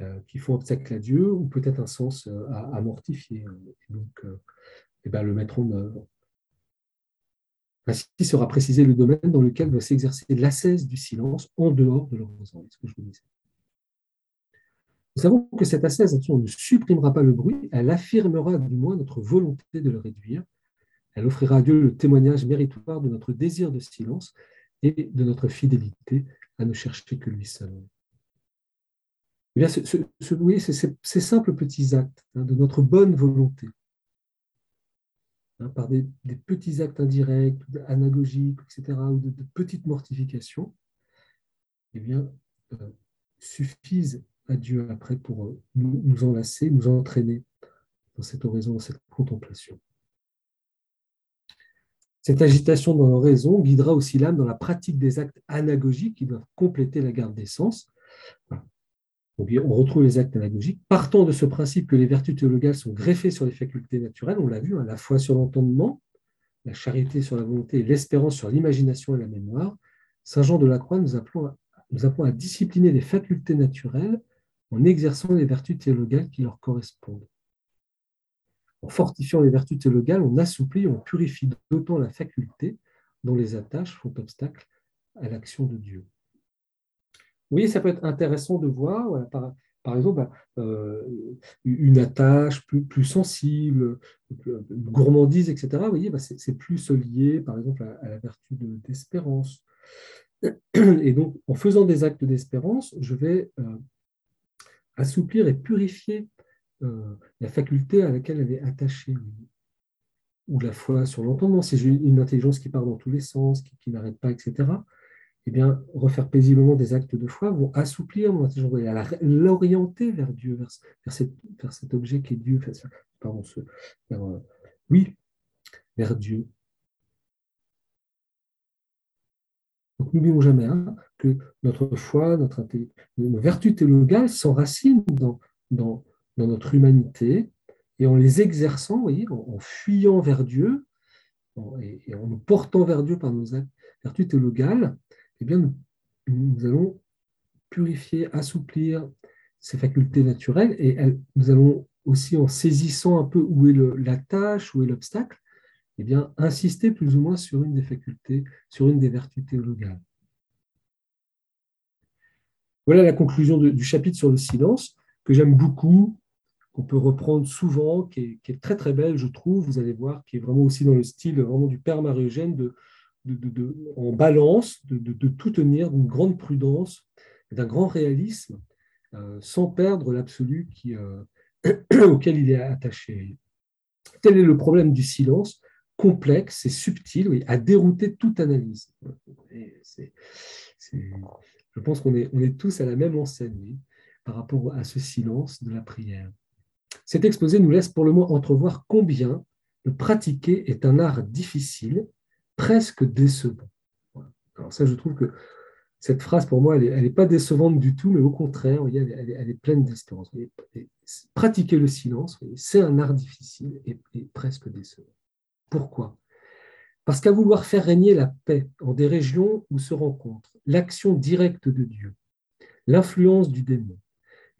euh, qui font obstacle à Dieu ou peut-être un sens euh, à, mortifier. donc, eh ben, le mettre en œuvre. Ainsi sera précisé le domaine dans lequel doit s'exercer l'ascèse du silence en dehors de l'oraison. ce. Nous savons que cette ascèse ne supprimera pas le bruit, elle affirmera du moins notre volonté de le réduire. Elle offrira à Dieu le témoignage méritoire de notre désir de silence et de notre fidélité à ne chercher que lui seul. Eh ce, ces simples petits actes hein, de notre bonne volonté, Hein, par des, petits actes indirects, anagogiques, etc., ou de, petites mortifications, eh bien, euh, suffisent à Dieu après pour nous, nous, enlacer, nous entraîner dans cette oraison, dans cette contemplation. Cette agitation dans l'oraison guidera aussi l'âme dans la pratique des actes anagogiques qui doivent compléter la garde des sens on retrouve les actes analogiques. Partant de ce principe que les vertus théologales sont greffées sur les facultés naturelles, on l'a vu, hein, la foi sur l'entendement, la charité sur la volonté l'espérance sur l'imagination et la mémoire, Saint Jean de la Croix nous apprend, à, discipliner les facultés naturelles en exerçant les vertus théologales qui leur correspondent. Fortifiant les vertus théologales, on assouplit, on purifie d'autant la faculté dont les attaches font obstacle à l'action de Dieu. Oui, ça peut être intéressant de voir, par, exemple, bah, euh, une attache plus, sensible, gourmandise, etc. Vous voyez, bah, c'est plus lié, par exemple, à, la vertu d'espérance. et donc, en faisant des actes d'espérance, je vais euh, assouplir et purifier euh, la faculté à laquelle elle est attachée. Ou la foi sur l'entendement, j'ai une intelligence qui part dans tous les sens, qui n'arrête pas, etc eh bien, refaire paisiblement des actes de foi vont assouplir mon intelligence, l'orienter vers Dieu, vers, vers, cet objet qui est Dieu, pardon, vers, euh, oui, vers Dieu. Donc n'oublions jamais hein, que notre foi, notre nos vertus théologales s'enracinent dans, dans, dans, notre humanité et en les exerçant, en, fuyant vers Dieu et, et, en nous portant vers Dieu par nos vertus théologales, eh bien, nous, allons purifier, assouplir ces facultés naturelles et nous allons aussi, en saisissant un peu où est la tâche, où est l'obstacle, eh bien, insister plus ou moins sur une des facultés, sur une des vertus théologales. Voilà la conclusion du chapitre sur le silence, que j'aime beaucoup, qu'on peut reprendre souvent, qui est, très très belle, je trouve, vous allez voir, qui est vraiment aussi dans le style vraiment du Père Marie-Eugène, de, en balance, de, tout tenir, d'une grande prudence, d'un grand réalisme, euh, sans perdre l'absolu euh, auquel il est attaché. Tel est le problème du silence, complexe et subtil, à dérouter toute analyse. je pense qu'on est, on est tous à la même enseigne par rapport à ce silence de la prière. Cet exposé nous laisse pour le moins entrevoir combien le pratiquer est un art difficile presque décevant. Alors ça, je trouve que cette phrase, pour moi, elle n'est pas décevante du tout, mais au contraire, elle, est, pleine d'espérance. Pratiquer le silence, c'est un art difficile et, presque décevant. Pourquoi? Parce qu'à vouloir faire régner la paix en des régions où se rencontrent l'action directe de Dieu, l'influence du démon,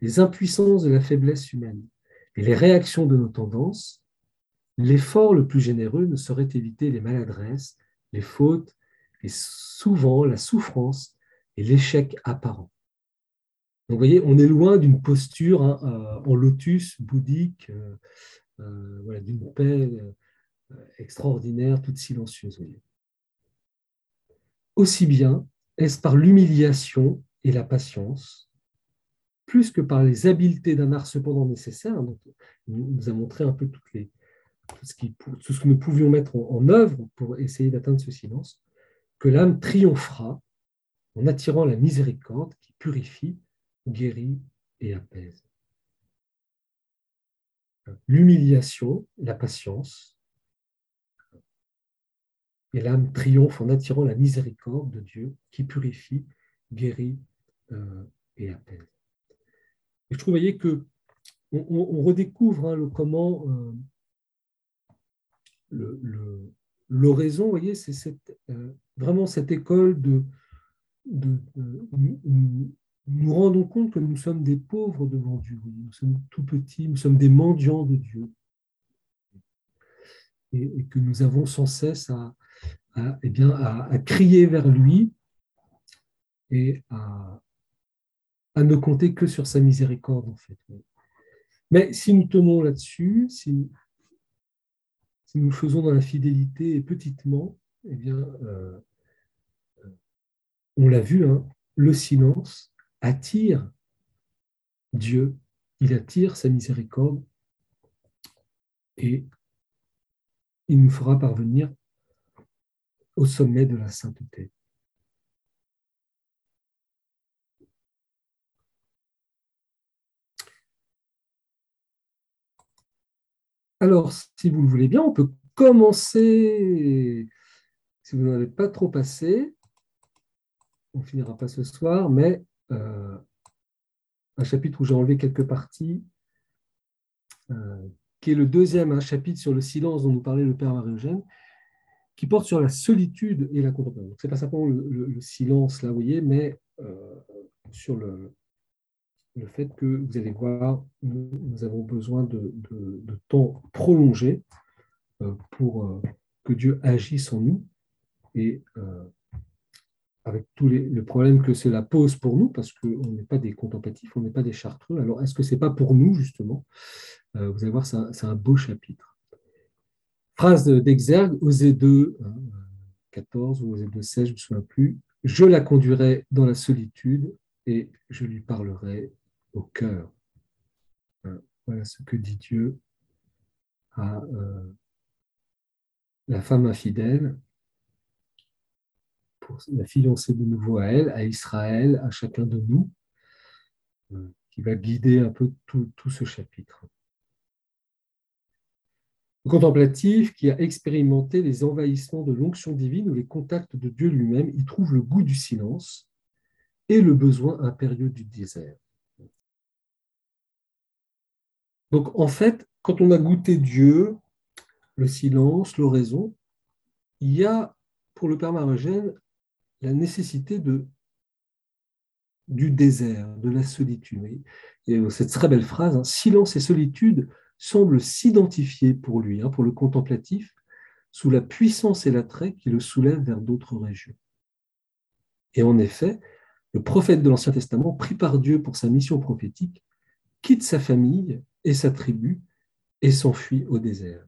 les impuissances de la faiblesse humaine et les réactions de nos tendances, L'effort le plus généreux ne saurait éviter les maladresses, les fautes et souvent la souffrance et l'échec apparent. Donc, vous voyez, on est loin d'une posture hein, euh, en lotus bouddhique, euh, euh, d'une paix extraordinaire, toute silencieuse. Aussi bien est-ce par l'humiliation et la patience, plus que par les habiletés d'un art cependant nécessaire. Donc, nous a montré un peu toutes les, tout, ce qui, tout, ce que nous pouvions mettre en, en œuvre pour essayer d'atteindre ce silence, que l'âme triomphera en attirant la miséricorde qui purifie, guérit et apaise. L'humiliation, la patience, et l'âme triomphe en attirant la miséricorde de Dieu qui purifie, guérit euh, et apaise. Je trouve, voyez, que on, redécouvre hein, le comment euh, l'oraison, le, voyez, c'est euh, vraiment cette école de, nous, nous rendons compte que nous sommes des pauvres devant Dieu. Nous sommes tout petits, nous sommes des mendiants de Dieu. Et, que nous avons sans cesse à, eh bien, à, crier vers lui et à, à, ne compter que sur sa miséricorde, en fait. Mais si nous tenons là-dessus, si, nous faisons dans la fidélité et petitement, eh bien, euh, on l'a vu, hein, le silence attire Dieu, il attire sa miséricorde et il nous fera parvenir au sommet de la sainteté. Alors, si vous le voulez bien, on peut commencer, si vous n'en avez pas trop passé, on ne finira pas ce soir, mais euh, un chapitre où j'ai enlevé quelques parties, euh, qui est le deuxième un chapitre sur le silence dont nous parlait le Père Marie-Eugène, qui porte sur la solitude et la contemplation. Ce n'est pas simplement le, silence, là, vous voyez, mais euh, sur le, le fait que vous allez voir, nous, avons besoin de, de, temps prolongé pour que Dieu agisse en nous et avec tous les, le que cela pose pour nous, parce qu'on n'est pas des contemplatifs, on n'est pas des chartreux. Alors, est-ce que ce n'est pas pour nous, justement? Euh, Vous allez voir, c'est un, beau chapitre. Phrase d'exergue, Osée 2, 14 ou Osée 2, 16, je ne me souviens plus. Je la conduirai dans la solitude et je lui parlerai au cœur. Hein, voilà ce que dit Dieu à euh, la femme infidèle pour la fiancée de nouveau à elle, à Israël, à chacun de nous, euh, qui va guider un peu tout, ce chapitre. Le contemplatif qui a expérimenté les envahissements de l'onction divine ou les contacts de Dieu lui-même, il trouve le goût du silence et le besoin impérieux du désert. Donc en fait, quand on a goûté Dieu, le silence, l'oraison, il y a pour le Père Marogène la nécessité de, du désert, de la solitude. Et cette très belle phrase, hein, silence et solitude semblent s'identifier pour lui, hein, pour le contemplatif, sous la puissance et l'attrait qui le soulèvent vers d'autres régions. Et en effet, le prophète de l'Ancien Testament, pris par Dieu pour sa mission prophétique, quitte sa famille et sa tribu et s'enfuit au désert.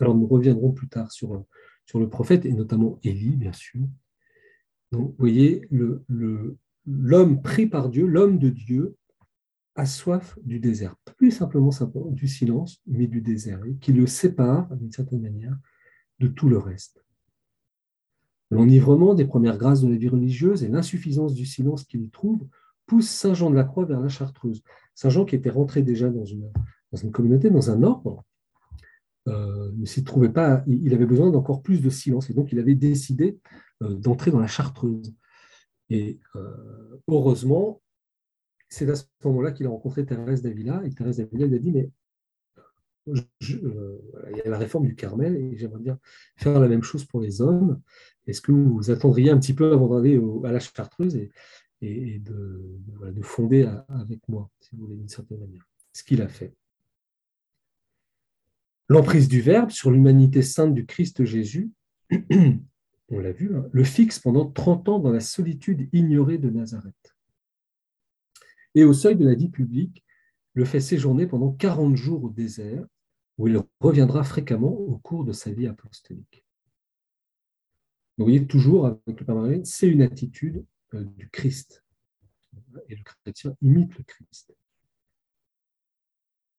Alors nous reviendrons plus tard sur le prophète, et notamment Élie, bien sûr. Donc, vous voyez, l'homme pris par Dieu, l'homme de Dieu, a soif du désert, plus simplement, simplement du silence, mais du désert, qui le sépare, d'une certaine manière, de tout le reste. L'enivrement des premières grâces de la vie religieuse et l'insuffisance du silence qu'il y trouve poussent Saint Jean de la Croix vers la Chartreuse. Saint Jean qui était rentré déjà dans une, communauté, dans un ordre, euh, ne s'y trouvait pas, il avait besoin d'encore plus de silence. Et donc, il avait décidé euh, d'entrer dans la chartreuse. Et euh, heureusement, c'est à ce moment-là qu'il a rencontré Thérèse d'Avila. Et Thérèse d'Avila lui a dit, mais il y a la réforme du Carmel et j'aimerais bien faire la même chose pour les hommes. Est-ce que vous attendriez un petit peu avant d'aller à la chartreuse? Et de, de, fonder avec moi, si vous voulez, d'une certaine manière Ce qu'il a fait. L'emprise du Verbe sur l'humanité sainte du Christ Jésus, on l'a vu, hein, le fixe pendant 30 ans dans la solitude ignorée de Nazareth. Et au seuil de la vie publique, le fait séjourner pendant 40 jours au désert, où il reviendra fréquemment au cours de sa vie apostolique. vous voyez, toujours avec le Père c'est une attitude du Christ. Et le chrétien imite le Christ.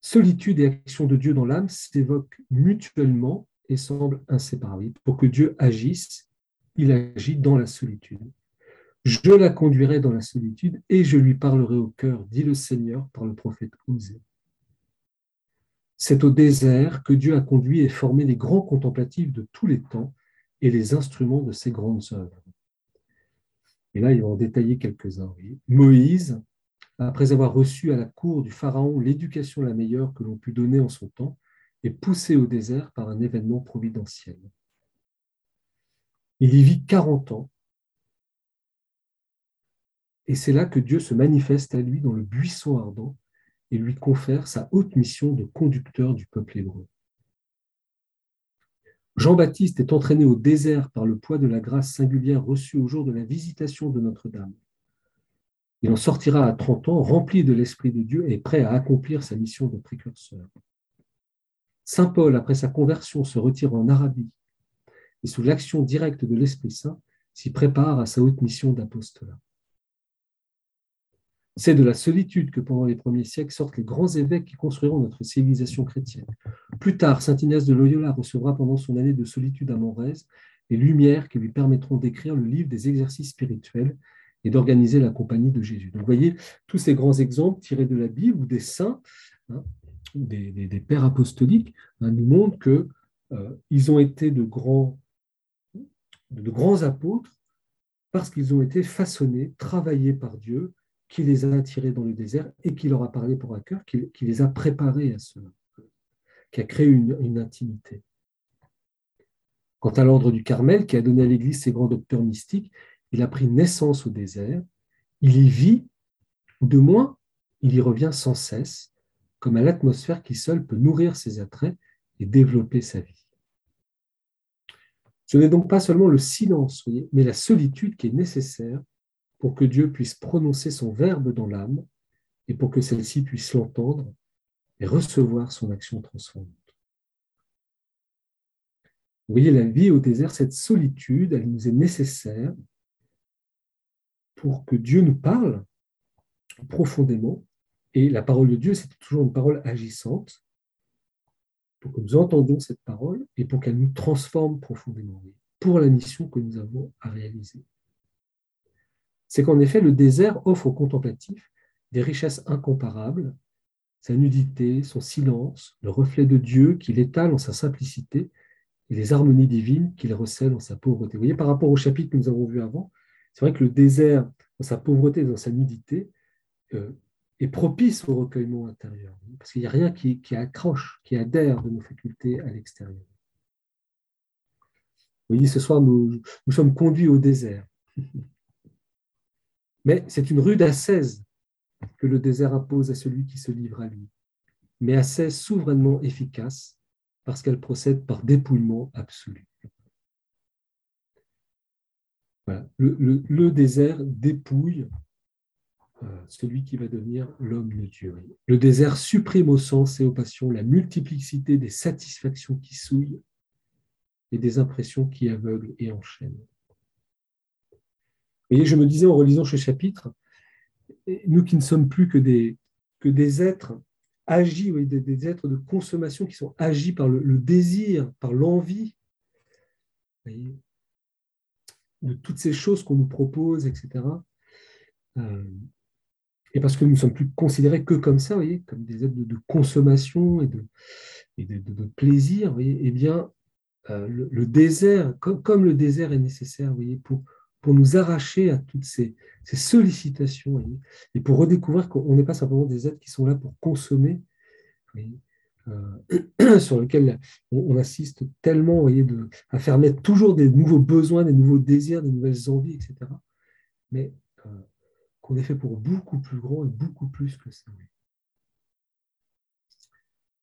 Solitude et action de Dieu dans l'âme s'évoquent mutuellement et semblent inséparables. Pour que Dieu agisse, il agit dans la solitude. Je la conduirai dans la solitude et je lui parlerai au cœur, dit le Seigneur par le prophète Osée. C'est au désert que Dieu a conduit et formé les grands contemplatifs de tous les temps et les instruments de ses grandes œuvres. Et là, il va en détailler quelques-uns. Moïse, après avoir reçu à la cour du Pharaon l'éducation la meilleure que l'on put donner en son temps, est poussé au désert par un événement providentiel. Il y vit 40 ans, et c'est là que Dieu se manifeste à lui dans le buisson ardent et lui confère sa haute mission de conducteur du peuple hébreu. Jean-Baptiste est entraîné au désert par le poids de la grâce singulière reçue au jour de la visitation de Notre-Dame. Il en sortira à 30 ans, rempli de l'Esprit de Dieu et prêt à accomplir sa mission de précurseur. Saint Paul, après sa conversion, se retire en Arabie et sous l'action directe de l'Esprit Saint, s'y prépare à sa haute mission d'apostolat. C'est de la solitude que pendant les premiers siècles sortent les grands évêques qui construiront notre civilisation chrétienne. Plus tard, saint Inès de Loyola recevra pendant son année de solitude à Montrez les lumières qui lui permettront d'écrire le livre des exercices spirituels et d'organiser la compagnie de Jésus. Donc, vous voyez, tous ces grands exemples tirés de la Bible ou des saints, hein, des, pères apostoliques, hein, nous montrent qu'ils euh, ont été de grands, de grands apôtres parce qu'ils ont été façonnés, travaillés par Dieu qui les a attirés dans le désert et qui leur a parlé pour un cœur, qui, les a préparés à cela, qui a créé une, intimité. Quant à l'ordre du Carmel, qui a donné à l'Église ses grands docteurs mystiques, il a pris naissance au désert, il y vit, de moins, il y revient sans cesse, comme à l'atmosphère qui seule peut nourrir ses attraits et développer sa vie. Ce n'est donc pas seulement le silence, mais la solitude qui est nécessaire pour que Dieu puisse prononcer son verbe dans l'âme et pour que celle-ci puisse l'entendre et recevoir son action transformante. Vous voyez, la vie au désert, cette solitude, elle nous est nécessaire pour que Dieu nous parle profondément. Et la parole de Dieu, c'est toujours une parole agissante, pour que nous entendions cette parole et pour qu'elle nous transforme profondément, pour la mission que nous avons à réaliser c'est qu'en effet, le désert offre au contemplatif des richesses incomparables, sa nudité, son silence, le reflet de Dieu qu'il étale en sa simplicité et les harmonies divines qu'il recèle en sa pauvreté. Vous voyez, par rapport au chapitre que nous avons vu avant, c'est vrai que le désert, dans sa pauvreté, dans sa nudité, euh, est propice au recueillement intérieur, parce qu'il n'y a rien qui, accroche, qui adhère de nos facultés à l'extérieur. Vous voyez, ce soir, nous sommes conduits au désert. Mais c'est une rude ascèse que le désert impose à celui qui se livre à lui, mais ascèse souverainement efficace parce qu'elle procède par dépouillement absolu. Le, désert dépouille euh, celui qui va devenir l'homme de Dieu. Le désert supprime au sens et aux passions la multiplicité des satisfactions qui souillent et des impressions qui aveuglent et enchaînent voyez, je me disais en relisant ce chapitre, nous qui ne sommes plus que des, que des êtres agis, des, êtres de consommation qui sont agis par le, désir, par l'envie, de toutes ces choses qu'on nous propose, etc. Euh, et parce que nous ne sommes plus considérés que comme ça, voyez, comme des êtres de, consommation et de, et de, plaisir, voyez, eh bien, euh, le, désert, comme, comme, le désert est nécessaire voyez, pour, pour nous arracher à toutes ces, sollicitations et, pour redécouvrir qu'on n'est pas simplement des êtres qui sont là pour consommer, euh, sur lesquels on, assiste tellement voyez, à faire naître toujours des nouveaux besoins, des nouveaux désirs, des nouvelles envies, etc. Mais euh, qu'on est fait pour beaucoup plus grand et beaucoup plus que ça.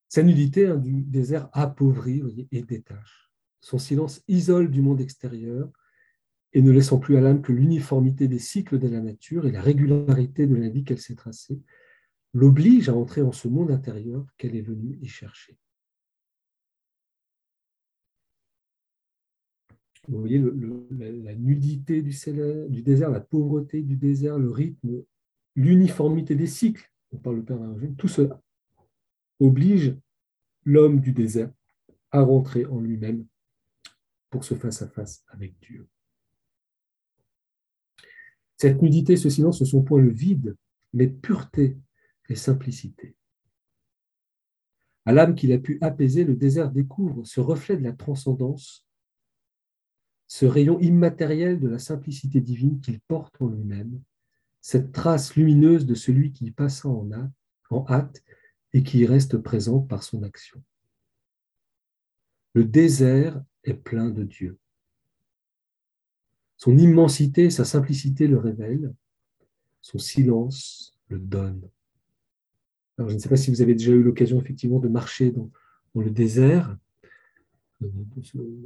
Sa nudité hein, du désert appauvrit et détache. Son silence isole du monde extérieur et ne laissant plus à l'âme que l'uniformité des cycles de la nature et la régularité de la vie qu'elle s'est tracée, l'oblige à entrer en ce monde intérieur qu'elle est venue y chercher. Vous voyez la, nudité du, désert, la pauvreté du désert, le rythme, l'uniformité des cycles, on parle de Père tout cela oblige l'homme du désert à rentrer en lui-même pour se face à face avec Dieu. Cette nudité, ce silence ne sont point le vide, mais pureté et simplicité. À l'âme qu'il a pu apaiser, le désert découvre ce reflet de la transcendance, ce rayon immatériel de la simplicité divine qu'il porte en lui-même, cette trace lumineuse de celui qui passe en hâte et qui y reste présent par son action. Le désert est plein de Dieu. Son immensité, sa simplicité le révèlent, son silence le donne. Alors, je ne sais pas si vous avez déjà eu l'occasion effectivement de marcher dans, le désert, euh,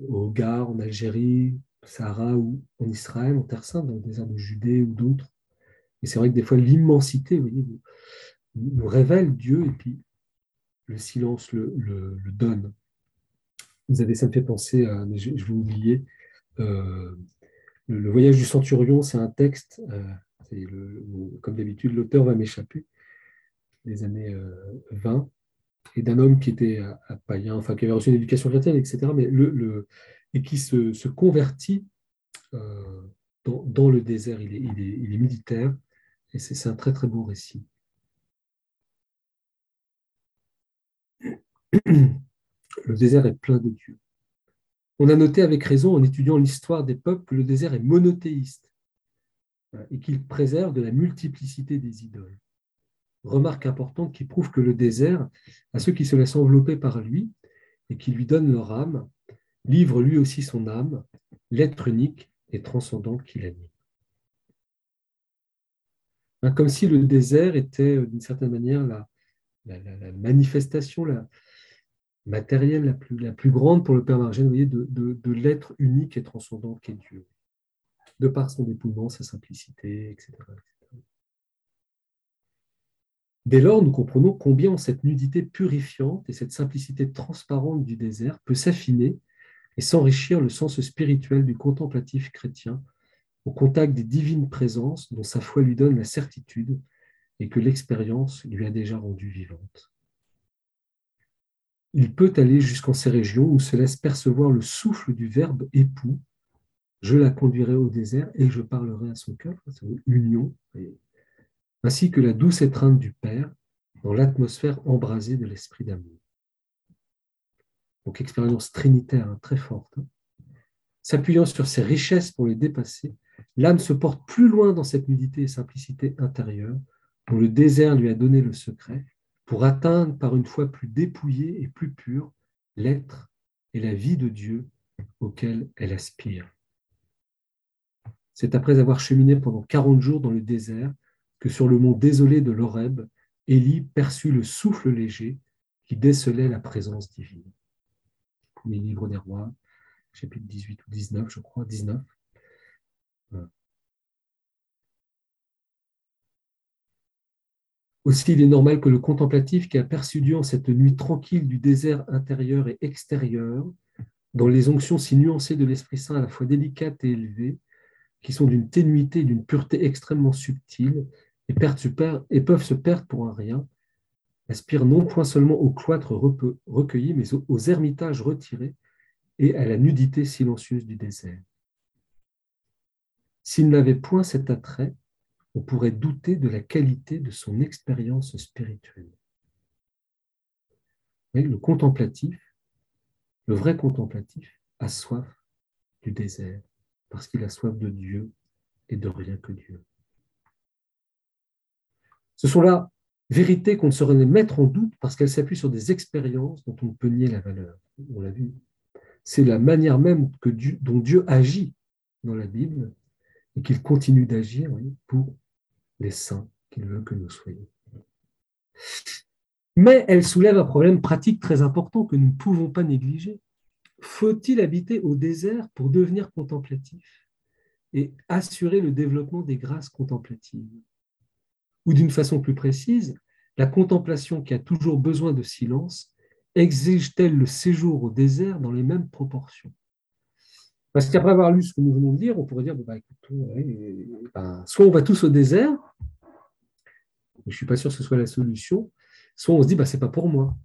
au Gard, en Algérie, au Sahara ou en Israël, en Terre Sainte, dans le désert de Judée ou d'autres. Et c'est vrai que des fois, l'immensité nous, nous, révèle Dieu et puis le silence le, donne. Vous avez, ça me fait penser à, mais je, vais oublier, euh, le, voyage du centurion, c'est un texte, euh, comme d'habitude, l'auteur va m'échapper, des années 20, euh, et d'un homme qui était à, païen, enfin qui avait reçu une éducation chrétienne, etc., mais le, et qui se, convertit euh, dans, le désert. Il est, il est militaire, et c'est un très très beau récit. Le désert est plein de Dieu. On a noté avec raison en étudiant l'histoire des peuples que le désert est monothéiste et qu'il préserve de la multiplicité des idoles. Remarque importante qui prouve que le désert, à ceux qui se laissent envelopper par lui et qui lui donnent leur âme, livre lui aussi son âme, l'être unique et transcendant qu'il anime. Hein, comme si le désert était d'une certaine manière la, la manifestation, la, matérielle la plus, grande pour le Père Margène, de, l'être unique et transcendant qu'est Dieu, de par son dépouillement, sa simplicité, etc., Dès lors, nous comprenons combien cette nudité purifiante et cette simplicité transparente du désert peut s'affiner et s'enrichir le sens spirituel du contemplatif chrétien au contact des divines présences dont sa foi lui donne la certitude et que l'expérience lui a déjà rendue vivante il peut aller jusqu'en ces régions où se laisse percevoir le souffle du Verbe époux. Je la conduirai au désert et je parlerai à son cœur, union, ainsi que la douce étreinte du Père dans l'atmosphère embrasée de l'esprit d'amour. Donc expérience trinitaire hein, très forte. Hein. S'appuyant sur ses richesses pour les dépasser, l'âme se porte plus loin dans cette nudité et simplicité intérieure dont le désert lui a donné le secret pour atteindre par une foi plus dépouillée et plus pure l'être et la vie de Dieu auquel elle aspire. C'est après avoir cheminé pendant 40 jours dans le désert que sur le mont désolé de l'Horeb, Élie perçut le souffle léger qui décelait la présence divine. Premier des rois, chapitre 18 ou 19, je crois, 19. Aussi, il est normal que le contemplatif qui a perçu Dieu en cette nuit tranquille du désert intérieur et extérieur, dans les onctions si nuancées de l'Esprit Saint à la fois délicates et élevées, qui sont d'une ténuité et d'une pureté extrêmement subtile, et, et peuvent se perdre pour un rien, aspire non point seulement au cloître recueilli, mais aux ermitages retirés et à la nudité silencieuse du désert. S'il n'avait point cet attrait, on pourrait douter de la qualité de son expérience spirituelle. le contemplatif, le vrai contemplatif, a soif du désert parce qu'il a soif de Dieu et de rien que Dieu. Ce sont là vérités qu'on ne saurait mettre en doute parce qu'elles s'appuient sur des expériences dont on ne peut nier la valeur. On l'a vu. C'est la manière même que dont Dieu agit dans la Bible et qu'il continue d'agir pour les saints qu'il veut que nous soyons. Mais elle soulève un problème pratique très important que nous ne pouvons pas négliger. Faut-il habiter au désert pour devenir contemplatif et assurer le développement des grâces contemplatives? Ou d'une façon plus précise, la contemplation qui a toujours besoin de silence exige-t-elle le séjour au désert dans les mêmes proportions? Parce qu'après avoir lu ce que nous venons de dire, on pourrait dire, bah, ben, soit on va tous au désert, je ne suis pas sûr que ce soit la solution, soit on se dit, bah, ce n'est pas pour moi.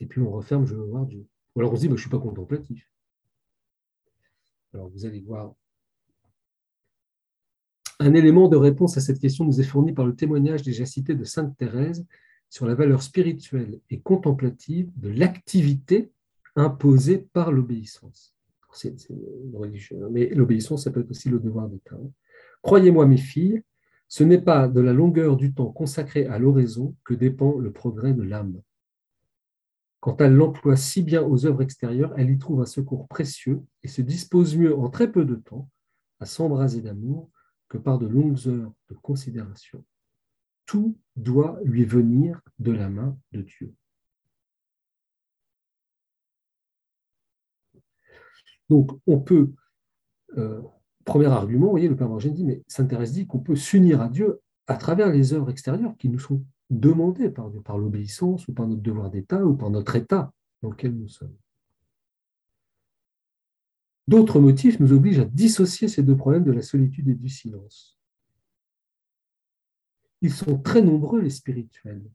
Et puis on referme, je veux voir Dieu. Ou alors on se dit, bah, je ne suis pas contemplatif. Alors vous allez voir. Un élément de réponse à cette question nous est fourni par le témoignage déjà cité de Sainte Thérèse sur la valeur spirituelle et contemplative de l'activité imposée par l'obéissance. Mais l'obéissance, ça peut être aussi le devoir d'État. Croyez-moi, mes filles, ce n'est pas de la longueur du temps consacré à l'oraison que dépend le progrès de l'âme. Quand elle l'emploie si bien aux œuvres extérieures, elle y trouve un secours précieux et se dispose mieux en très peu de temps à s'embraser d'amour que par de longues heures de considération. Tout doit lui venir de la main de Dieu. Donc, on peut, euh, premier argument, vous voyez, le Père Morgène dit, mais Saint Thérèse dit qu'on peut s'unir à Dieu à travers les œuvres extérieures qui nous sont demandé par par l'obéissance ou par notre devoir d'État ou par notre État dans lequel nous sommes. D'autres motifs nous obligent à dissocier ces deux problèmes de la solitude et du silence. Ils sont très nombreux, les spirituels,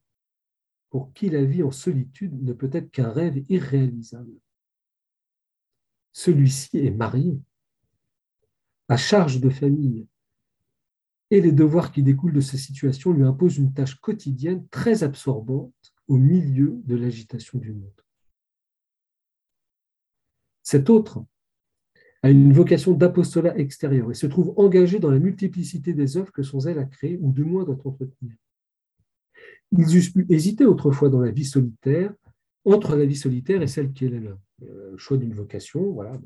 pour qui la vie en solitude ne peut être qu'un rêve irréalisable. Celui-ci est marié, à charge de famille, et les devoirs qui découlent de ces situations lui imposent une tâche quotidienne très absorbante au milieu de l'agitation du monde. Cet autre a une vocation d'apostolat extérieur et se trouve engagé dans la multiplicité des œuvres que son zèle a créées ou du moins doit entretenir. Ils eussent pu hésiter autrefois dans la vie solitaire, entre la vie solitaire et celle qui est la leur. Euh, le choix d'une vocation, voilà,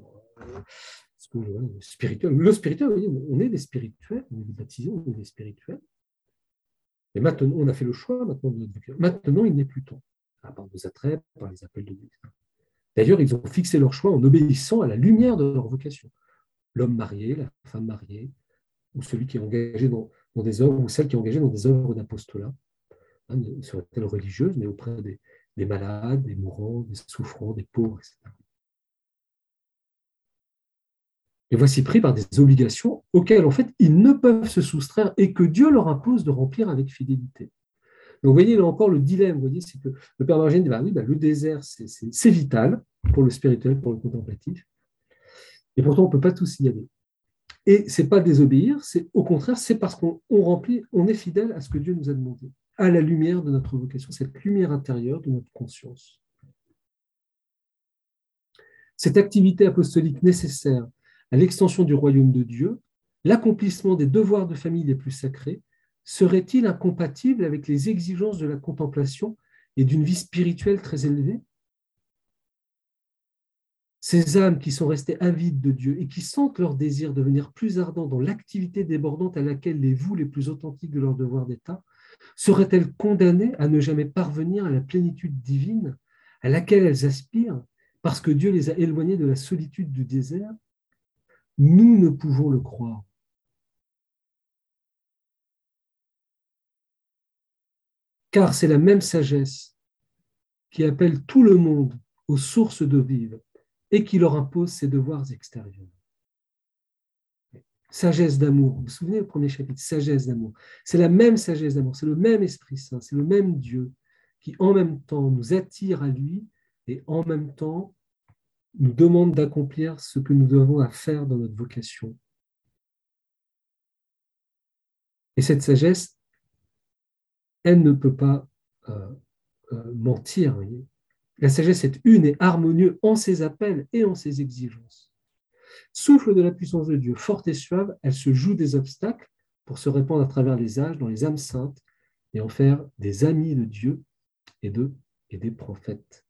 le spirituel, le spirituel, on est des spirituels, on est des baptisés, on est des spirituels. Et maintenant, on a fait le choix maintenant Maintenant, il n'est plus temps, à part nos attraits, par les appels de Dieu. D'ailleurs, ils ont fixé leur choix en obéissant à la lumière de leur vocation. L'homme marié, la femme mariée, ou celui qui est engagé dans, des œuvres, ou celle qui est engagée dans des œuvres d'apostolat, hein, serait-elle religieuse, mais auprès des, des malades, des mourants, des souffrants, des pauvres, etc. Et voici pris par des obligations auxquelles, en fait, ils ne peuvent se soustraire et que Dieu leur impose de remplir avec fidélité. Donc, vous voyez, là encore, le dilemme, vous voyez, c'est que le Père Margène dit, bah oui, bah, le désert, c'est vital pour le spirituel, pour le contemplatif. Et pourtant, on ne peut pas tous y aller. Et ce n'est pas désobéir, c'est au contraire, c'est parce qu'on remplit, on est fidèle à ce que Dieu nous a demandé, à la lumière de notre vocation, cette lumière intérieure de notre conscience. Cette activité apostolique nécessaire à l'extension du royaume de Dieu, l'accomplissement des devoirs de famille les plus sacrés serait-il incompatible avec les exigences de la contemplation et d'une vie spirituelle très élevée? Ces âmes qui sont restées avides de Dieu et qui sentent leur désir devenir plus ardent dans l'activité débordante à laquelle les vouent les plus authentiques de leur devoir d'État, seraient-elles condamnées à ne jamais parvenir à la plénitude divine à laquelle elles aspirent parce que Dieu les a éloignées de la solitude du désert? Nous ne pouvons le croire. Car c'est la même sagesse qui appelle tout le monde aux sources d'eau vive et qui leur impose ses devoirs extérieurs. Sagesse d'amour, vous vous souvenez du premier chapitre, sagesse d'amour. C'est la même sagesse d'amour, c'est le même Esprit Saint, c'est le même Dieu qui en même temps nous attire à lui et en même temps nous demande d'accomplir ce que nous devons à faire dans notre vocation. Et cette sagesse, elle ne peut pas euh, euh, mentir. La sagesse est une et harmonieuse en ses appels et en ses exigences. Souffle de la puissance de Dieu, forte et suave, elle se joue des obstacles pour se répandre à travers les âges dans les âmes saintes et en faire des amis de Dieu et, de, et des prophètes.